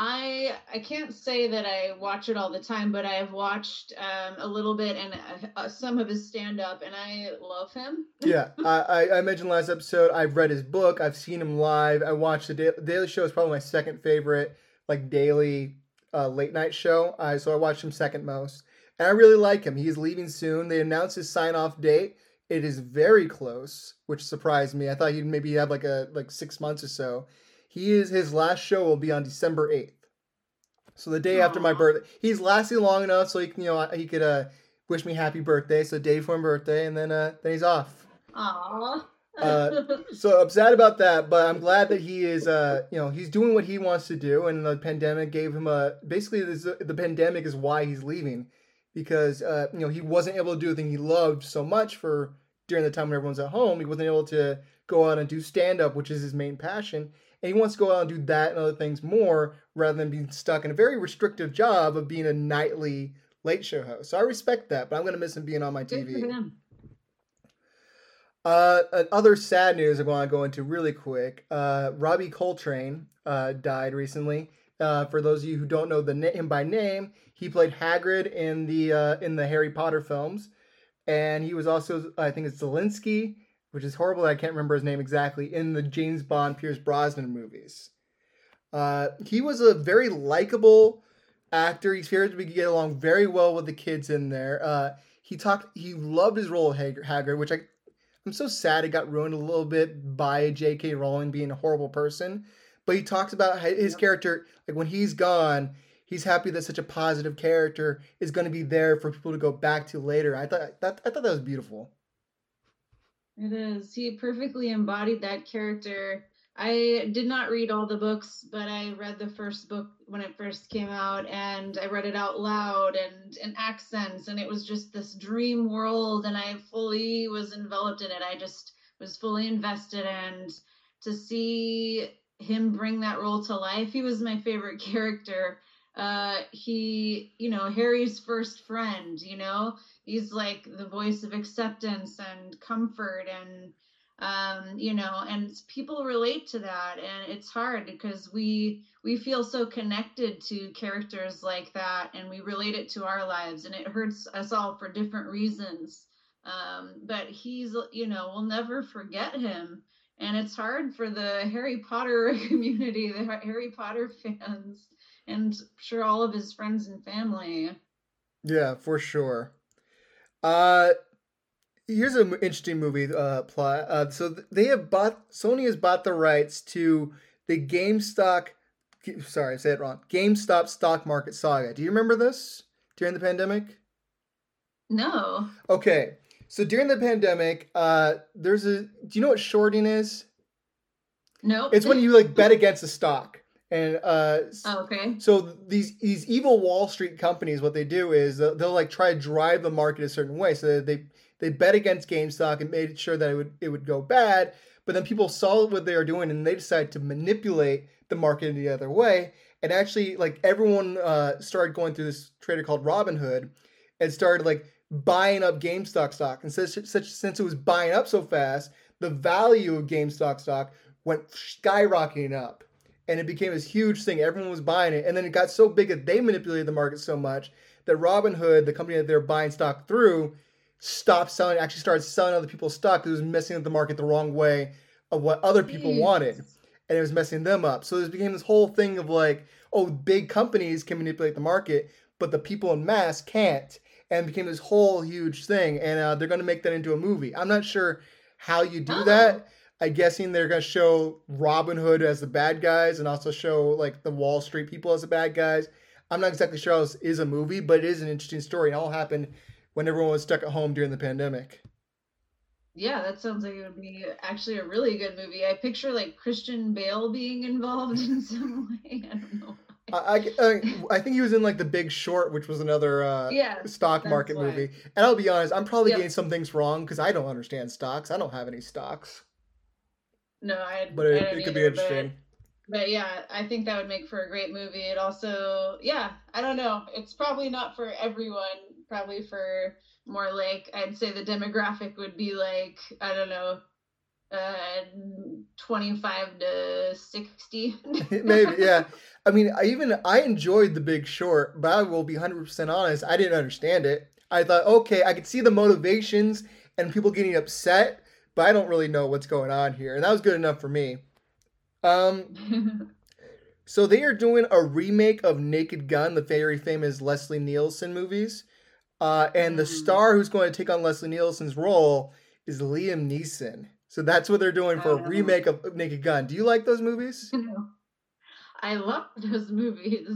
I I can't say that I watch it all the time, but I have watched um, a little bit and uh, some of his stand up, and I love him. yeah, I, I mentioned last episode. I've read his book. I've seen him live. I watched the da- Daily Show is probably my second favorite like daily uh, late night show. Uh, so I watched him second most, and I really like him. He's leaving soon. They announced his sign off date it is very close, which surprised me. I thought he'd maybe have like a like six months or so. He is his last show will be on December eighth, so the day Aww. after my birthday. He's lasting long enough so he can you know he could uh wish me happy birthday. So day for my birthday, and then uh then he's off. Aww. uh, so I'm sad about that, but I'm glad that he is, uh, you know, he's doing what he wants to do, and the pandemic gave him a. Basically, this, the pandemic is why he's leaving because uh, you know he wasn't able to do the thing he loved so much for during the time when everyone's at home. He wasn't able to go out and do stand up, which is his main passion, and he wants to go out and do that and other things more rather than being stuck in a very restrictive job of being a nightly late show host. So I respect that, but I'm gonna miss him being on my TV. Uh, other sad news I want to go into really quick. Uh, Robbie Coltrane uh, died recently. Uh, for those of you who don't know the him by name, he played Hagrid in the uh, in the Harry Potter films, and he was also I think it's Zelensky, which is horrible. I can't remember his name exactly in the James Bond Pierce Brosnan movies. Uh, he was a very likable actor. He appeared to get along very well with the kids in there. Uh, he talked. He loved his role of Hagrid, which I, I'm I'm so sad it got ruined a little bit by J.K. Rowling being a horrible person. But he talks about his yep. character, like when he's gone, he's happy that such a positive character is going to be there for people to go back to later. I thought that I thought that was beautiful. It is. He perfectly embodied that character. I did not read all the books, but I read the first book when it first came out and I read it out loud and in accents and it was just this dream world and I fully was enveloped in it. I just was fully invested and to see him bring that role to life, he was my favorite character uh he you know harry's first friend you know? He's like the voice of acceptance and comfort and um you know and people relate to that and it's hard because we we feel so connected to characters like that and we relate it to our lives and it hurts us all for different reasons. Um but he's you know we'll never forget him and it's hard for the harry potter community the harry potter fans and sure all of his friends and family. Yeah, for sure. Uh here's an interesting movie uh plot. Uh so they have bought Sony has bought the rights to the GameStop sorry, I said it wrong. GameStop stock market saga. Do you remember this during the pandemic? No. Okay. So during the pandemic, uh there's a do you know what shorting is? No. Nope. It's when you like bet against a stock. And uh, oh, okay. So these these evil Wall Street companies, what they do is they'll, they'll like try to drive the market a certain way. So they they bet against GameStop and made sure that it would it would go bad. But then people saw what they were doing and they decided to manipulate the market in the other way. And actually, like everyone uh, started going through this trader called Robinhood and started like buying up GameStop stock. And since, since it was buying up so fast, the value of GameStop stock went skyrocketing up and it became this huge thing. Everyone was buying it, and then it got so big that they manipulated the market so much that Robinhood, the company that they're buying stock through, stopped selling. Actually, started selling other people's stock because it was messing up the market the wrong way of what other people Jeez. wanted, and it was messing them up. So it became this whole thing of like, oh, big companies can manipulate the market, but the people in mass can't, and became this whole huge thing. And uh, they're going to make that into a movie. I'm not sure how you do oh. that I'm guessing they're gonna show Robinhood as the bad guys and also show like the Wall Street people as the bad guys. I'm not exactly sure how this is a movie, but it is an interesting story. It all happened when everyone was stuck at home during the pandemic. Yeah, that sounds like it would be actually a really good movie. I picture like Christian Bale being involved in some way. I don't know. I, I, I think he was in like The Big Short, which was another uh, yeah, stock market why. movie. And I'll be honest, I'm probably yep. getting some things wrong because I don't understand stocks. I don't have any stocks. No, I. But it, I it could either, be interesting. But, but, yeah, I think that would make for a great movie. It also, yeah, I don't know. It's probably not for everyone. Probably for more like I'd say the demographic would be like I don't know, uh, twenty five to sixty. Maybe, yeah. I mean, I even I enjoyed The Big Short, but I will be hundred percent honest. I didn't understand it. I thought, okay, I could see the motivations and people getting upset but I don't really know what's going on here. And that was good enough for me. Um, so they are doing a remake of Naked Gun, the very famous Leslie Nielsen movies. Uh, and the mm. star who's going to take on Leslie Nielsen's role is Liam Neeson. So that's what they're doing for a remake of Naked Gun. Do you like those movies? I love those movies.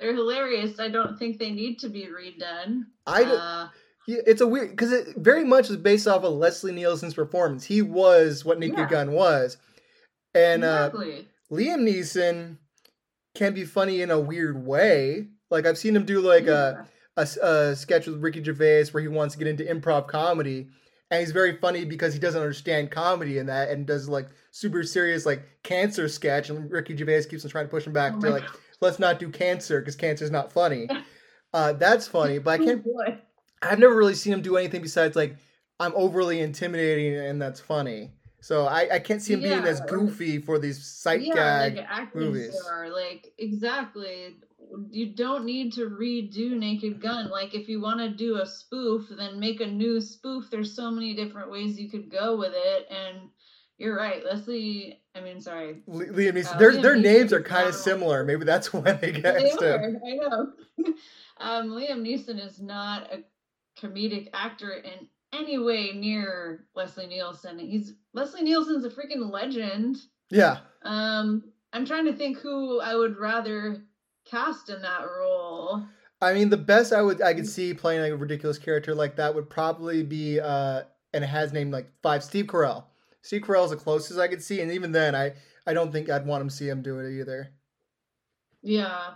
They're hilarious. I don't think they need to be redone. I don't. Uh, yeah, it's a weird because it very much is based off of Leslie Nielsen's performance. He was what Naked yeah. Gun was, and uh, exactly. uh, Liam Neeson can be funny in a weird way. Like I've seen him do like yeah. a, a, a sketch with Ricky Gervais where he wants to get into improv comedy, and he's very funny because he doesn't understand comedy in that, and does like super serious like cancer sketch, and Ricky Gervais keeps on trying to push him back oh to like God. let's not do cancer because cancer is not funny. uh, that's funny, but I can't. I've never really seen him do anything besides like I'm overly intimidating and that's funny. So I, I can't see him yeah, being as goofy for these sight yeah, gag like movies. Star, like exactly. You don't need to redo Naked Gun. Like if you want to do a spoof, then make a new spoof. There's so many different ways you could go with it, and you're right, Leslie. I mean, sorry, Liam Neeson. Uh, their Liam their Neeson names are kind of similar. Maybe that's why they get. They are, I know. um, Liam Neeson is not a comedic actor in any way near Leslie Nielsen. He's Leslie Nielsen's a freaking legend. Yeah. Um, I'm trying to think who I would rather cast in that role. I mean, the best I would I could see playing like a ridiculous character like that would probably be uh, and it has named like five Steve Carell. Steve Carell is the closest I could see, and even then, I I don't think I'd want him to see him do it either. Yeah.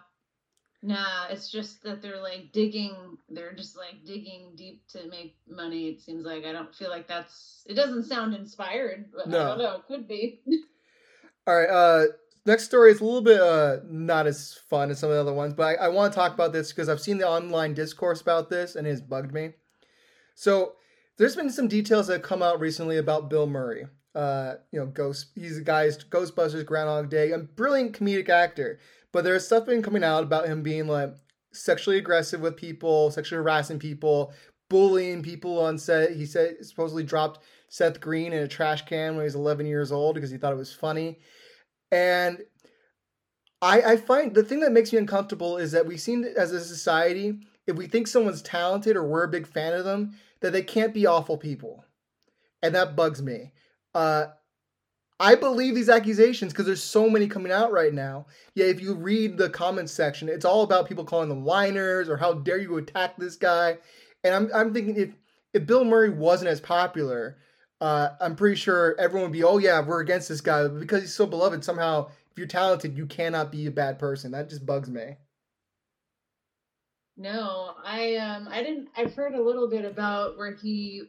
Nah, it's just that they're like digging, they're just like digging deep to make money. It seems like I don't feel like that's, it doesn't sound inspired, but no. I don't know, It could be. All right, uh, next story is a little bit uh, not as fun as some of the other ones, but I, I want to talk about this because I've seen the online discourse about this and it has bugged me. So there's been some details that have come out recently about Bill Murray. Uh, you know, Ghost. He's a guy's Ghostbusters, Groundhog Day, a brilliant comedic actor. But there's stuff been coming out about him being like sexually aggressive with people, sexually harassing people, bullying people on set. He said supposedly dropped Seth Green in a trash can when he was 11 years old because he thought it was funny. And I, I find the thing that makes me uncomfortable is that we seem as a society, if we think someone's talented or we're a big fan of them, that they can't be awful people. And that bugs me. Uh, I believe these accusations because there's so many coming out right now. Yeah, if you read the comments section, it's all about people calling them whiners or how dare you attack this guy. And I'm I'm thinking if if Bill Murray wasn't as popular, uh, I'm pretty sure everyone would be, oh yeah, we're against this guy. But because he's so beloved, somehow if you're talented, you cannot be a bad person. That just bugs me. No, I um I didn't I've heard a little bit about where he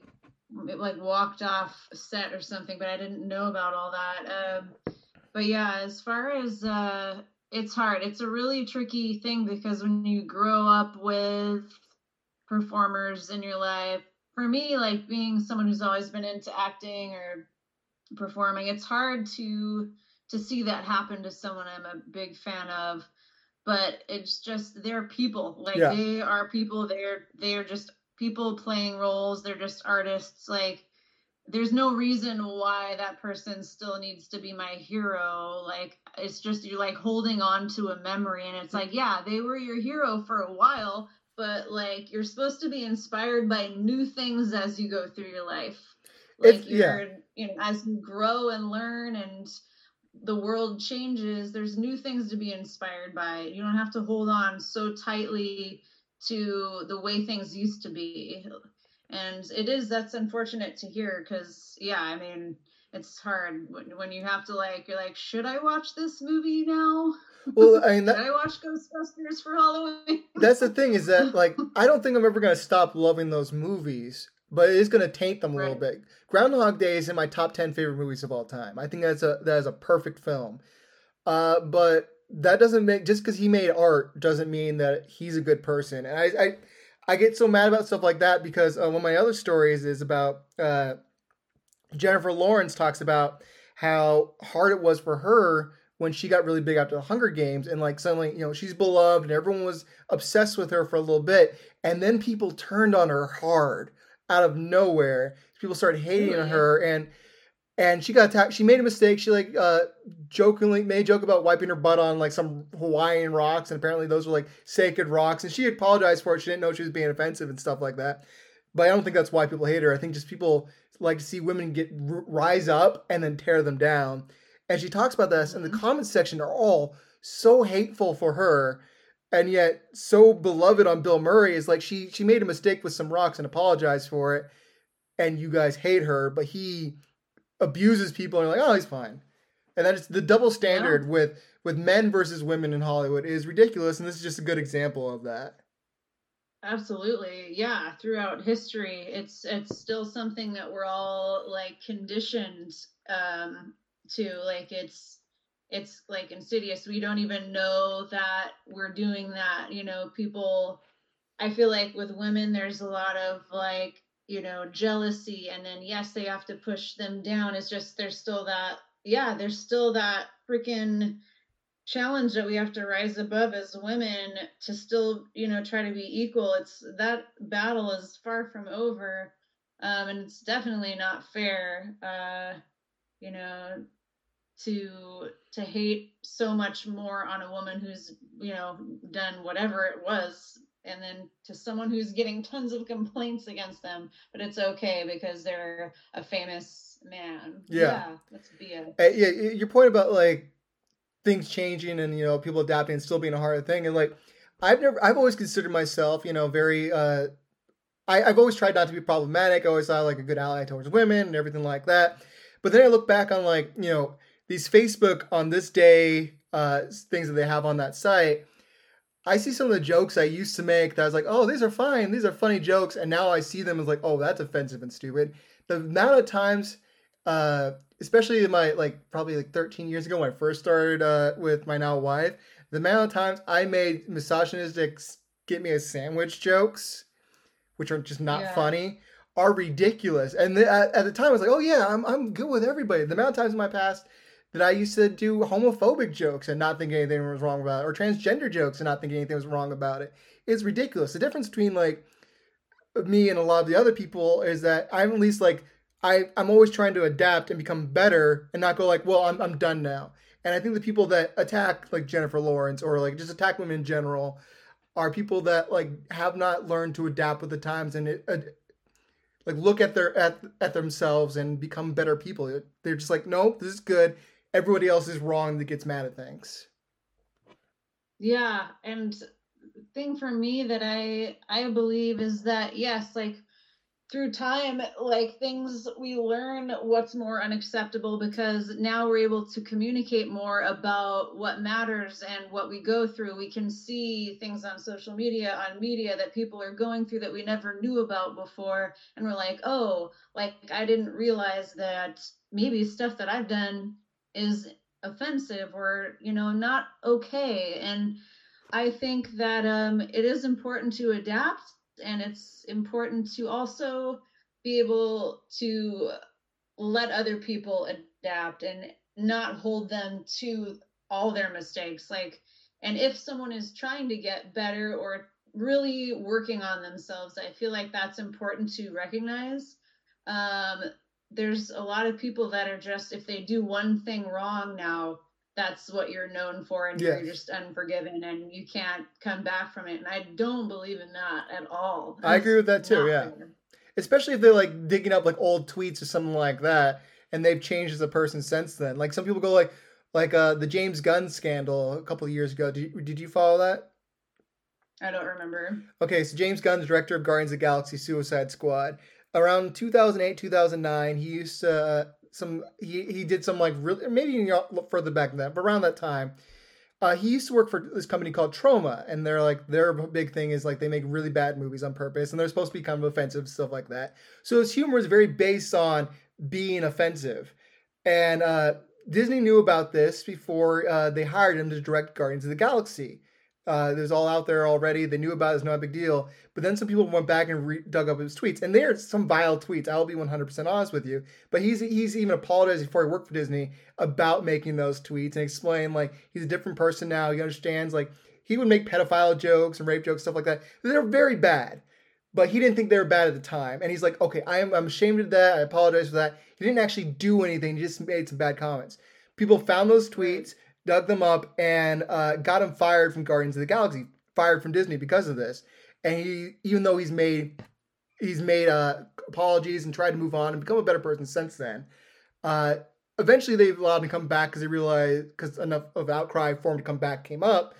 like walked off set or something, but I didn't know about all that. Um, but yeah, as far as uh, it's hard. It's a really tricky thing because when you grow up with performers in your life, for me, like being someone who's always been into acting or performing, it's hard to to see that happen to someone I'm a big fan of. But it's just they're people. Like yeah. they are people. They're they're just people playing roles they're just artists like there's no reason why that person still needs to be my hero like it's just you're like holding on to a memory and it's like yeah they were your hero for a while but like you're supposed to be inspired by new things as you go through your life like it's, you're yeah. you know as you grow and learn and the world changes there's new things to be inspired by you don't have to hold on so tightly to the way things used to be. And it is that's unfortunate to hear because yeah i mean it's hard when, when you have to like you're like should i watch this movie now? Well i mean that, should i watch ghostbusters for halloween? That's the thing is that like i don't think i'm ever going to stop loving those movies but it is going to taint them a right. little bit. Groundhog day is in my top 10 favorite movies of all time. I think that's a that is a perfect film. Uh, but that doesn't make just because he made art doesn't mean that he's a good person. And I I, I get so mad about stuff like that because uh, one of my other stories is about uh, Jennifer Lawrence talks about how hard it was for her when she got really big after the Hunger Games and like suddenly you know she's beloved and everyone was obsessed with her for a little bit and then people turned on her hard out of nowhere. People started hating on her and and she got attacked. She made a mistake. She like uh jokingly made a joke about wiping her butt on like some Hawaiian rocks, and apparently those were like sacred rocks. And she apologized for it. She didn't know she was being offensive and stuff like that. But I don't think that's why people hate her. I think just people like to see women get rise up and then tear them down. And she talks about this, and the mm-hmm. comments section are all so hateful for her, and yet so beloved on Bill Murray. Is like she she made a mistake with some rocks and apologized for it, and you guys hate her, but he abuses people and you're like, oh, he's fine. And that is the double standard yeah. with with men versus women in Hollywood is ridiculous, and this is just a good example of that. Absolutely, yeah. Throughout history, it's it's still something that we're all like conditioned um, to. Like it's it's like insidious. We don't even know that we're doing that. You know, people. I feel like with women, there's a lot of like you know jealousy and then yes they have to push them down. It's just there's still that yeah there's still that freaking challenge that we have to rise above as women to still you know try to be equal. It's that battle is far from over um and it's definitely not fair uh you know to to hate so much more on a woman who's you know done whatever it was and then to someone who's getting tons of complaints against them, but it's okay because they're a famous man. Yeah, yeah let's be a. Uh, yeah, your point about like things changing and you know people adapting and still being a hard thing, and like I've never, I've always considered myself, you know, very. uh I, I've always tried not to be problematic. I always thought like a good ally towards women and everything like that. But then I look back on like you know these Facebook on this day uh, things that they have on that site, I see some of the jokes I used to make that I was like, oh, these are fine, these are funny jokes, and now I see them as like, oh, that's offensive and stupid. The amount of times, uh, especially in my like probably like 13 years ago when I first started uh, with my now wife, the amount of times I made misogynistic "get me a sandwich" jokes, which are just not yeah. funny, are ridiculous. And the, at, at, the time, I was like, oh yeah, I'm I'm good with everybody. The amount of times in my past that I used to do homophobic jokes and not think anything was wrong about it, or transgender jokes and not think anything was wrong about it. It's ridiculous. The difference between like me and a lot of the other people is that I'm at least like I I'm always trying to adapt and become better and not go like, well, I'm I'm done now. And I think the people that attack like Jennifer Lawrence or like just attack women in general are people that like have not learned to adapt with the times and it, uh, like look at their at at themselves and become better people. They're just like, nope, this is good everybody else is wrong that gets mad at things. Yeah, and thing for me that I I believe is that yes, like through time, like things we learn what's more unacceptable because now we're able to communicate more about what matters and what we go through. We can see things on social media, on media that people are going through that we never knew about before. And we're like, oh, like I didn't realize that maybe stuff that I've done is offensive or you know not okay. And i think that um, it is important to adapt and it's important to also be able to let other people adapt and not hold them to all their mistakes. Like and if someone is trying to get better or really working on themselves i feel like that's important to recognize. Um, there's a lot of people that are just if they do one thing wrong now that's what you're known for and yes. you're just unforgiven and you can't come back from it. And i don't believe in that at all. I agree with that too yeah. especially if they're like digging up like old tweets or something like that and they've changed as a person since then. Like some people go like like uh the james gunn scandal a couple of years ago. Did you, did you follow that? I don't remember. Okay, so James Gunn, director of Guardians of Galaxy Suicide Squad, around 2008 2009 he used to uh, some he, he did some like really maybe further back than that but around that time uh, he used to work for this company called Troma, and they're like their big thing is like they make really bad movies on purpose, and they're supposed to be kind of offensive stuff like that. So his humor is very based on being offensive, and uh, Disney knew about this before uh, they hired him to direct Guardians of the Galaxy. Uh, it was all out there already. They knew about it. It's not a big deal. But then some people went back and re- dug up his tweets, and they're some vile tweets. I'll be 100% honest with you. But he's he's even apologized before he worked for Disney about making those tweets and explain like he's a different person now. He understands like he would make pedophile jokes and rape jokes, stuff like that. They're very bad. But he didn't think they were bad at the time. And he's like, okay, I am I'm ashamed of that. I apologize for that. He didn't actually do anything. He just made some bad comments. People found those tweets dug them up, and uh, got him fired from Guardians of the Galaxy, fired from Disney because of this. And he, even though he's made he's made uh, apologies and tried to move on and become a better person since then. Uh, eventually, they allowed him to come back because they realized because enough of outcry for him to come back came up.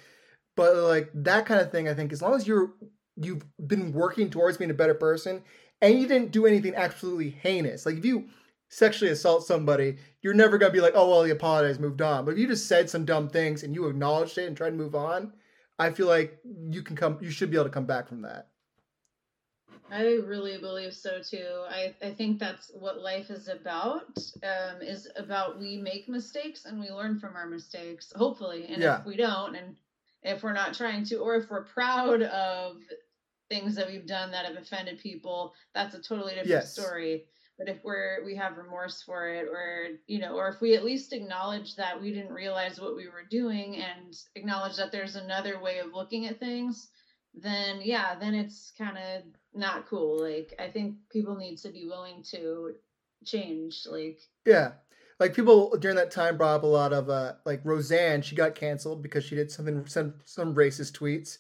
But like that kind of thing, I think as long as you're you've been working towards being a better person and you didn't do anything absolutely heinous, like if you sexually assault somebody, you're never gonna be like, oh well, he apologized, moved on. But if you just said some dumb things and you acknowledged it and tried to move on, I feel like you can come, you should be able to come back from that. I really believe so too. I, I think that's what life is about. Um, is about we make mistakes and we learn from our mistakes, hopefully. And yeah. if we don't, and if we're not trying to, or if we're proud of things that we've done that have offended people, that's a totally different yes. story but if we're we have remorse for it or you know or if we at least acknowledge that we didn't realize what we were doing and acknowledge that there's another way of looking at things then yeah then it's kind of not cool. Like i think people need to be willing to change like yeah. Like people during that time brought up a lot of uh like roseanne she got canceled because she did something some some racist tweets.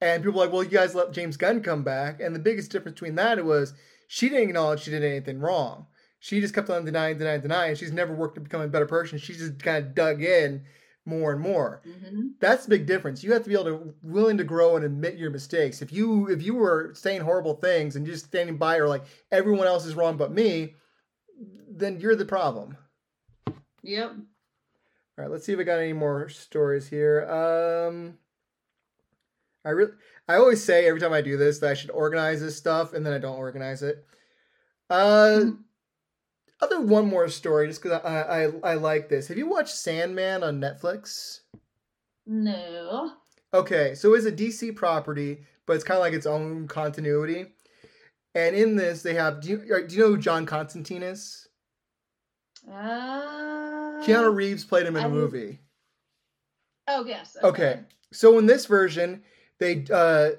And people were like, well, you guys let James Gunn come back. And the biggest difference between that was she didn't acknowledge she did anything wrong. She just kept on denying, denying, denying. She's never worked to become a better person. She just kind of dug in more and more. Mhm. That's the big difference. You have to be able to willing to grow and admit your mistakes. If you if you were saying horrible things and just standing by or like everyone else is wrong but me, then you're the problem. Yep. All right, let's see if I got any more stories here. Um, I really, I always say every time I do this that I should organize this stuff, and then I don't organize it. Uh, Mhm. other one more story, just because I, I I like this. Have you watched Sandman on Netflix? No. Okay, so it's a DC property, but it's kind of like its own continuity. And in this, they have. Do you do you know who John Constantine is? Uh, Keanu Reeves played him in a I- movie. Oh yes. Okay. So in this version, they uh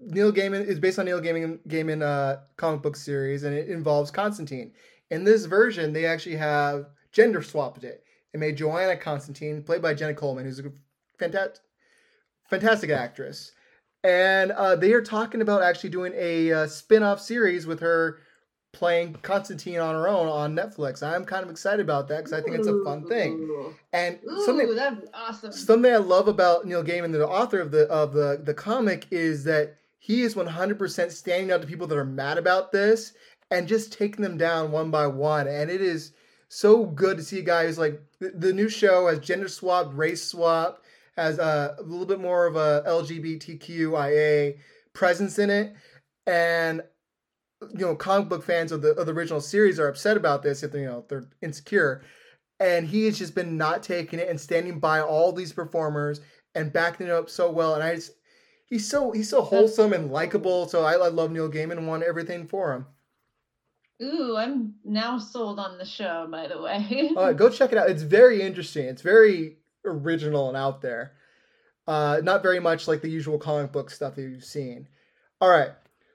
Neil Gaiman is based on Neil Gaiman Gaiman uh comic book series and it involves Constantine. In this version, they actually have gender swapped it and made Joanna Constantine, played by Jenna Coleman, who's a fantastic fantastic actress. And uh, they are talking about actually doing a uh, spin-off series with her playing Constantine on her own on Netflix. I'm kind of excited about that because I think it's a fun thing. And Ooh, something awesome. Something I love about Neil Gaiman, the author of the of the the comic, is that he is 100% standing up to people that are mad about this and just taking them down one by one. And it is so good to see a guy who's like the, the new show has gender swapped, race swapped, has a, a little bit more of a LGBTQIA presence in it, and you know comic book fans of the of the original series are upset about this if they you know they're insecure and he has just been not taking it and standing by all these performers and backing it up so well. And I just, he's so he's so wholesome and likable. So I, I love Neil Gaiman and want everything for him. Ooh, I'm now sold on the show. By the way. Uh, go check it out. It's very interesting. It's very original and out there. Uh, not very much like the usual comic book stuff that you've seen. All right.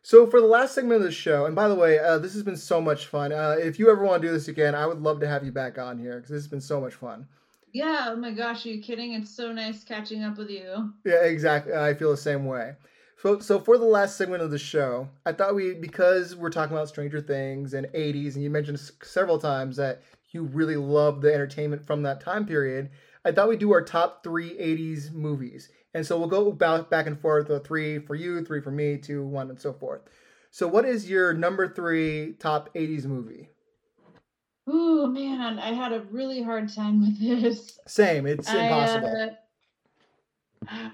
So for the last segment of the show, and by the way, uh, this has been so much fun. Uh, if you ever want to do this again, I would love to have you back on here because this has been so much fun. yeah. Oh my gosh, are you kidding? It's so nice catching up with you. Yeah, exactly. I feel the same way. So, so for the last segment of the show, I thought we because we're talking about Stranger Things and 80s, and you mentioned several times that you really love the entertainment from that time period. I thought we'd do our top three 80s movies, and so we'll go back back and forth. Uh, three for you, three for me, two, one, and so forth. So, what is your number three top 80s movie? Ooh man, I had a really hard time with this. Same. It's I, impossible. uh,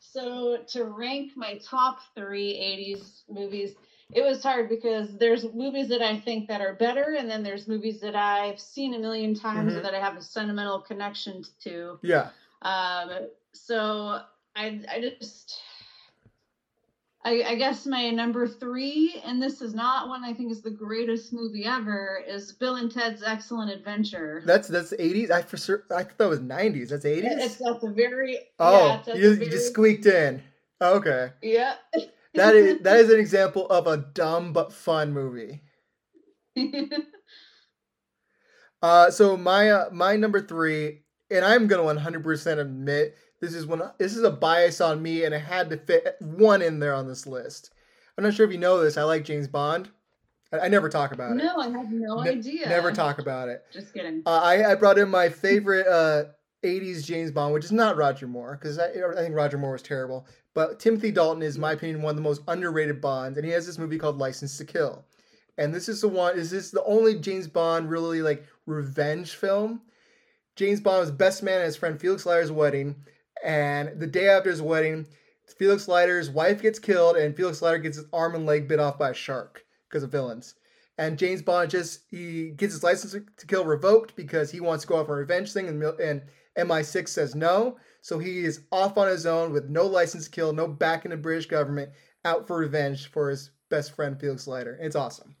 so to rank my top three 80s movies, it was hard because there's movies that I think that are better, and then there's movies that I've seen a million times Mhm. and that I have a sentimental connection to. yeah. Um, so I I just I, I guess my number three, and this is not one I think is the greatest movie ever, is Bill and Ted's Excellent Adventure. That's that's 80s. I for sure. I thought that was 90s. That's 80s. It's at the very Oh, yeah, you, you just squeaked in. Okay, Yeah. that is that is an example of a dumb but fun movie. Uh, so my uh, my number three, and I'm gonna 100% admit this is one. This is a bias on me, and I had to fit one in there on this list. I'm not sure if you know this. I like James Bond. I, I never talk about it. no, I had no Ne- idea. Never talk about it. Just kidding. Uh, I, I brought in my favorite uh, 80s James Bond, which is not Roger Moore, because I, I think Roger Moore was terrible. But Timothy Dalton is, in my opinion, one of the most underrated Bonds, and he has this movie called License to Kill. And this is the one, is this the only James Bond really like revenge film? James Bond was best man at his friend Felix Leiter's wedding, and the day after his wedding, Felix Leiter's wife gets killed, and Felix Leiter gets his arm and leg bit off by a shark because of villains and James Bond just he gets his license to kill revoked because he wants to go off on a revenge thing, and, and MI6 says no, so he is off on his own with no license to kill, no backing in the British government, out for revenge for his best friend Felix Leiter. It's awesome.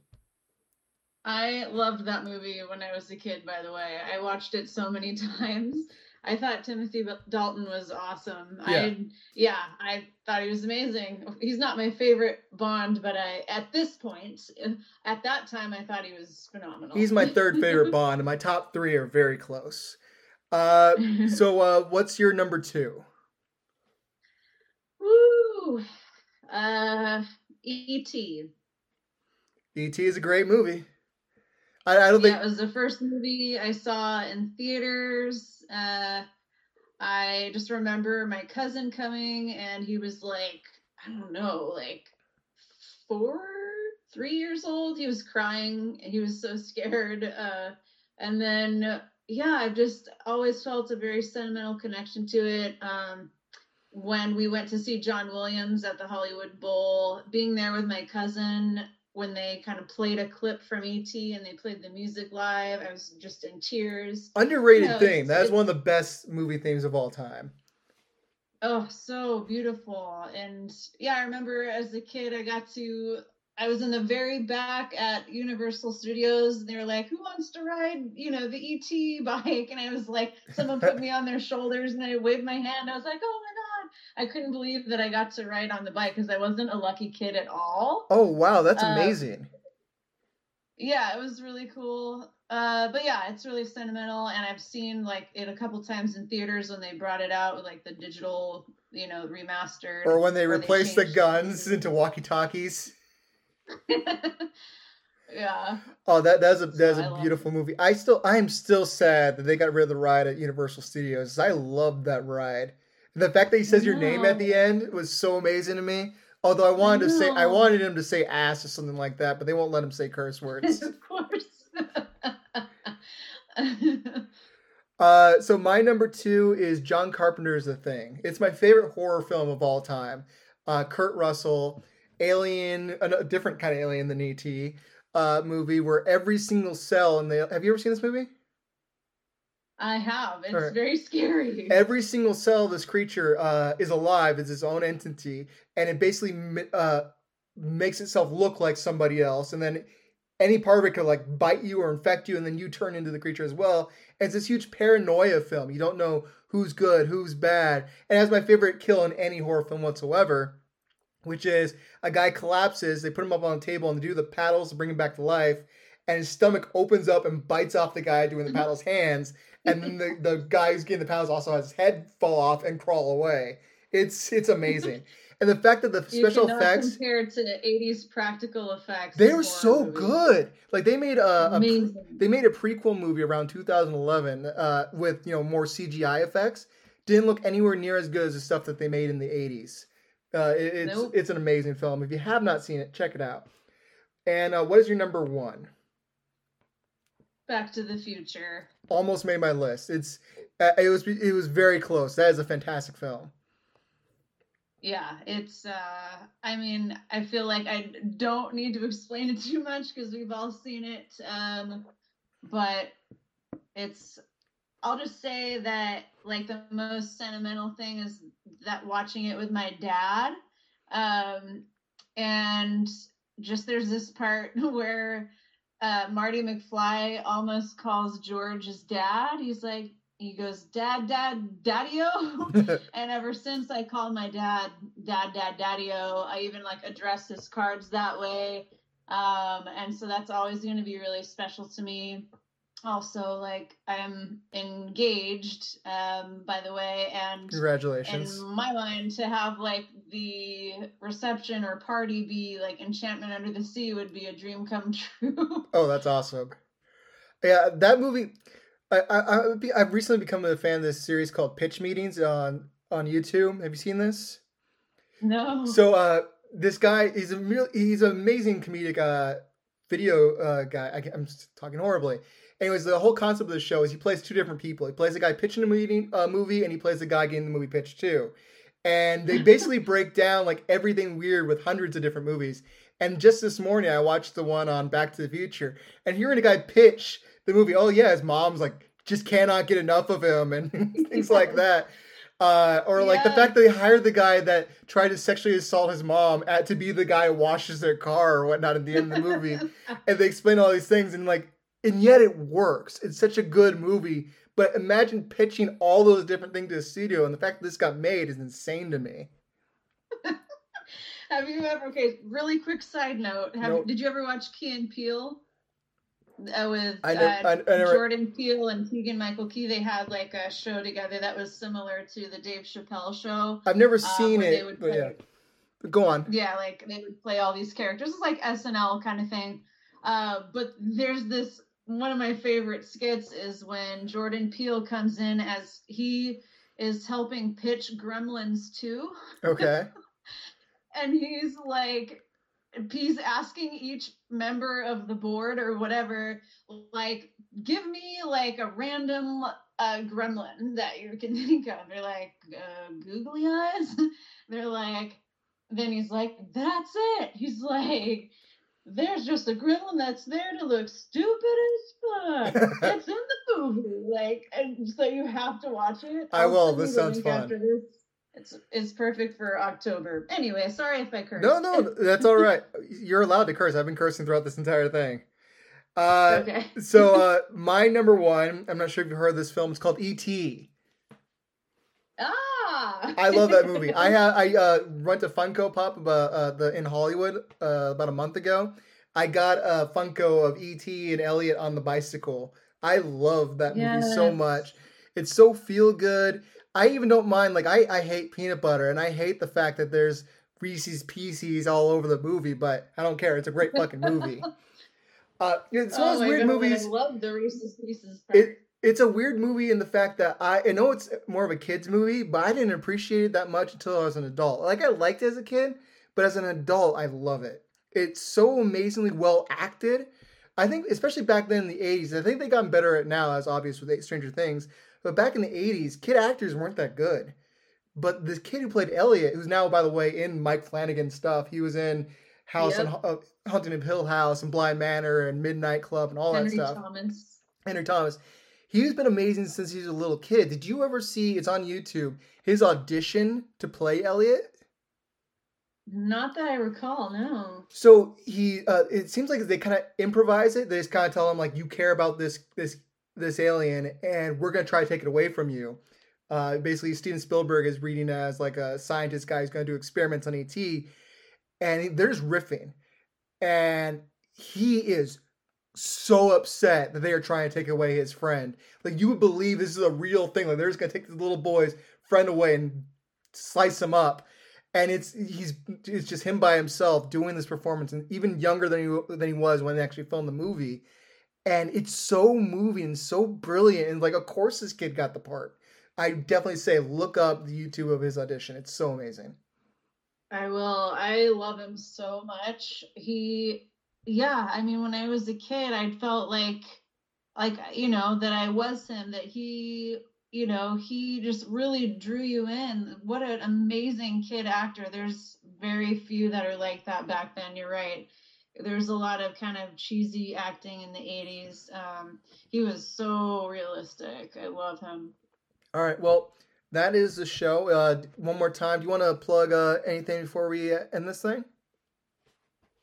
I loved that movie when I was a kid, by the way. I watched it so many times. I thought Timothy Dalton was awesome. Yeah. I yeah, I thought he was amazing. He's not my favorite Bond, but I at this point, at that time I thought he was phenomenal. He's my third favorite Bond, and my top three are very close. Uh, so uh, what's your number two? Woo! Ooh, uh, E.T. E.T. is a great movie. I, I don't think Yeah, it was the first movie I saw in theaters. Uh, I just remember my cousin coming, and he was like, I don't know, like four, three years old. He was crying. and He was so scared. Uh, and then, yeah, I've just always felt a very sentimental connection to it. Um, when we went to see John Williams at the Hollywood Bowl, being there with my cousin when they kind of played a clip from ET and they played the music live, I was just in tears. underrated No, theme. That is one of the best movie themes of all time. Oh, so beautiful. And yeah, I remember as a kid, I got to, I was in the very back at Universal Studios. And they were like, who wants to ride, you know, the ET bike? And I was like, someone put me on their shoulders and I waved my hand. I was like, oh. I couldn't believe that I got to ride on the bike because I wasn't a lucky kid at all. Oh wow, that's Uh, amazing. yeah, it was really cool. Uh, but yeah, it's really sentimental, and I've seen like it a couple times in theaters when they brought it out with like the digital, you know, remastered. Or when they replaced the guns into walkie talkies. yeah, Oh, that that's a that's I a beautiful movie. I still I am still sad that they got rid of the ride at Universal Studios. I loved that ride. The fact that he says your name at the end was so amazing to me. Although I wanted to say I wanted him to say ass or something like that, but they won't let him say curse words. of course. uh, so my number two is John Carpenter's The Thing. It's my favorite horror film of all time. Uh, Kurt Russell, alien, a a different kind of alien than ET. Uh, movie where every single cell in the have you ever seen this movie? I have. It's Alright. very scary. every single cell of this creature uh, is alive is its own entity and it basically uh, makes itself look like somebody else and then any part of it could like bite you or infect you and then you turn into the creature as well and it's this huge paranoia film you don't know who's good who's bad and it has my favorite kill in any horror film whatsoever which is a guy collapses they put him up on a table and they do the paddles to bring him back to life and his stomach opens up and bites off the guy doing the paddles hands and then the, the guy who's getting the paddles also has his head fall off and crawl away. It's it's amazing. and the fact that the You special effects compare to the '80s practical effects. they were so movies. good. Like they made a, a Amazing. they made a prequel movie around 2011 uh, with you know more CGI effects. Didn't look anywhere near as good as the stuff that they made in the 80s. Uh, it- it's Nope. it's an amazing film. If you have not seen it, check it out. And uh, what is your number one? Back to the Future. Almost made my list. It's uh, it was it was very close. That is a fantastic film. Yeah, it's uh I mean, I feel like I don't need to explain it too much because we've all seen it. Um but it's I'll just say that like the most sentimental thing is that watching it with my dad. Um and just there's this part where uh Marty McFly almost calls George his dad. He's like he goes, Dad, Dad, Daddy-o. And ever since I called my dad dad dad daddy-o, I even like address his cards that way. Um, and so that's always going to be really special to me. Also, like I'm engaged, um, by the way, and congratulations. in my mind to have like the reception or party be like enchantment under the sea would be a dream come true. Oh, that's awesome. Yeah, that movie. I, I, I be, I've recently become a fan of this series called Pitch Meetings on on YouTube. Have you seen this? no. So uh, this guy he's a real he's an amazing comedic uh video uh guy. I, am talking horribly. Anyways, the whole concept of the show is he plays two different people. He plays a guy pitching a meeting, uh, movie, and he plays the guy getting the movie pitched too. And they basically break down like everything weird with hundreds of different movies. And just this morning, I watched the one on Back to the Future, and hearing a guy pitch the movie, oh yeah, his mom's like just cannot get enough of him, and things like that. Uh, or like the fact that they hired the guy that tried to sexually assault his mom at to be the guy who washes their car or whatnot at the end of the movie, and they explain all these things, and like, and yet it works. It's such a good movie. But imagine pitching all those different things to the studio, and the fact that this got made is insane to me. Have you ever? Okay, really quick side note. Have Nope. did you ever watch Key and Peele? Uh, with I uh, never- I- I never- Jordan Peele and Keegan Michael Key, they had like a show together that was similar to the Dave Chappelle show. I've never uh, seen they it, play- yeah. Go on. Yeah, like they would play all these characters. It's like SNL kind of thing. Uh, but there's this one of my favorite skits is when Jordan Peele comes in as he is helping pitch Gremlins 2. Okay. and he's like he's asking each member of the board or whatever like give me like a random uh, gremlin that you can think of they're like uh, googly eyes they're like then he's like that's it he's like there's just a gremlin that's there to look stupid as fuck it's in the movie like and so you have to watch it i will this sounds fun this it's it's perfect for October. Anyway, sorry if I curse. No, no, that's all right. You're allowed to curse. I've been cursing throughout this entire thing. Uh, okay. so uh, my number one. I'm not sure if you heard this film. It's called E.T. Ah. I love that movie. I uh, I uh, went to Funko Pop about, uh, the in Hollywood uh, about a month ago. I got a Funko of E.T. and Elliott on the bicycle. I love that yes. movie so much. It's so feel good. I even don't mind. Like I, I hate peanut butter, and I hate the fact that there's Reese's Pieces all over the movie. But I don't care. It's a great fucking movie. Uh, it's one of those oh weird God, movies. I love the Reese's Pieces. Part. It, it's a weird movie in the fact that I, I know it's more of a kids movie, but I didn't appreciate it that much until I was an adult. Like I liked it as a kid, but as an adult, I love it. It's so amazingly well acted. I think, especially back then in the '80s, I think they gotten better at now, as obvious with Stranger Things. But back in the 80s, kid actors weren't that good. But this kid who played Elliott, who's now, by the way, in Mike Flanagan stuff, he was in House yep. and uh, Haunting Hill House and Bly Manor and Midnight Club and all Henry that stuff. Thomas. Henry Thomas. He's been amazing since he was a little kid. Did you ever see? It's on YouTube. His audition to play Elliott. Not that I recall, no. So he, uh, it seems like they kind of improvise it. They just kind of tell him like, "You care about this this this alien and we're going to try to take it away from you. Uh, basically, Steven Spielberg is reading as like a scientist guy who's going to do experiments on ET, and there's riffing, and he is so upset that they are trying to take away his friend. Like you would believe this is a real thing. Like they're just to take this little boy's friend away and slice him up. And it's he's it's just him by himself doing this performance, and even younger than he than he was when they actually filmed the movie and it's so moving, so brilliant, and like of course this kid got the part. I definitely say look up the YouTube of his audition. It's so amazing. I will. I love him so much. He yeah, I mean when I was a kid, I felt like like you know that I was him that he you know, he just really drew you in. What an amazing kid actor. There's very few that are like that back then. You're right there's a lot of kind of cheesy acting in the 80s. Um, he was so realistic. I love him. All right. Well, that is the show. Uh, one more time. Do you want to plug uh, anything before we end this thing?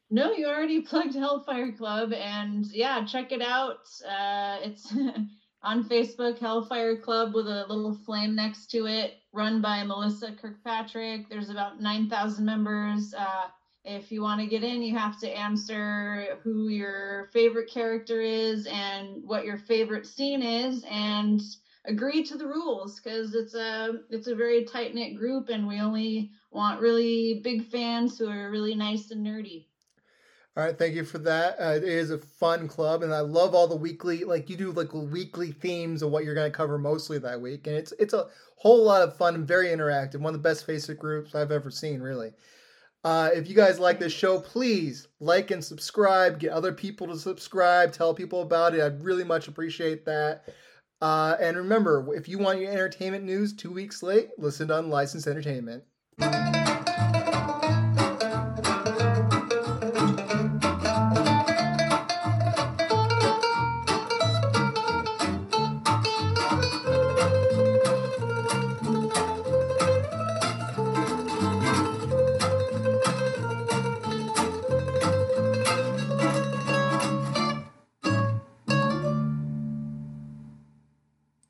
No, you already plugged Hellfire Club, and yeah, check it out. Uh, it's on Facebook, Hellfire Club, with a little flame next to it, run by Melissa Kirkpatrick. There's about 9,000 members. Uh, if you want to get in, you have to answer who your favorite character is and what your favorite scene is and agree to the rules because it's a it's a very tight knit group and we only want really big fans who are really nice and nerdy. All right, thank you for that. Uh, it is a fun club, and I love all the weekly like you do like weekly themes of what you're going to cover mostly that week, and it's it's a whole lot of fun very interactive. One of the best Facebook groups I've ever seen, really. Uh, if you guys like this show, please like and subscribe. Get other people to subscribe. Tell people about it. I'd really much appreciate that. Uh, and remember, if you want your entertainment news two weeks late, listen to Unlicensed Entertainment.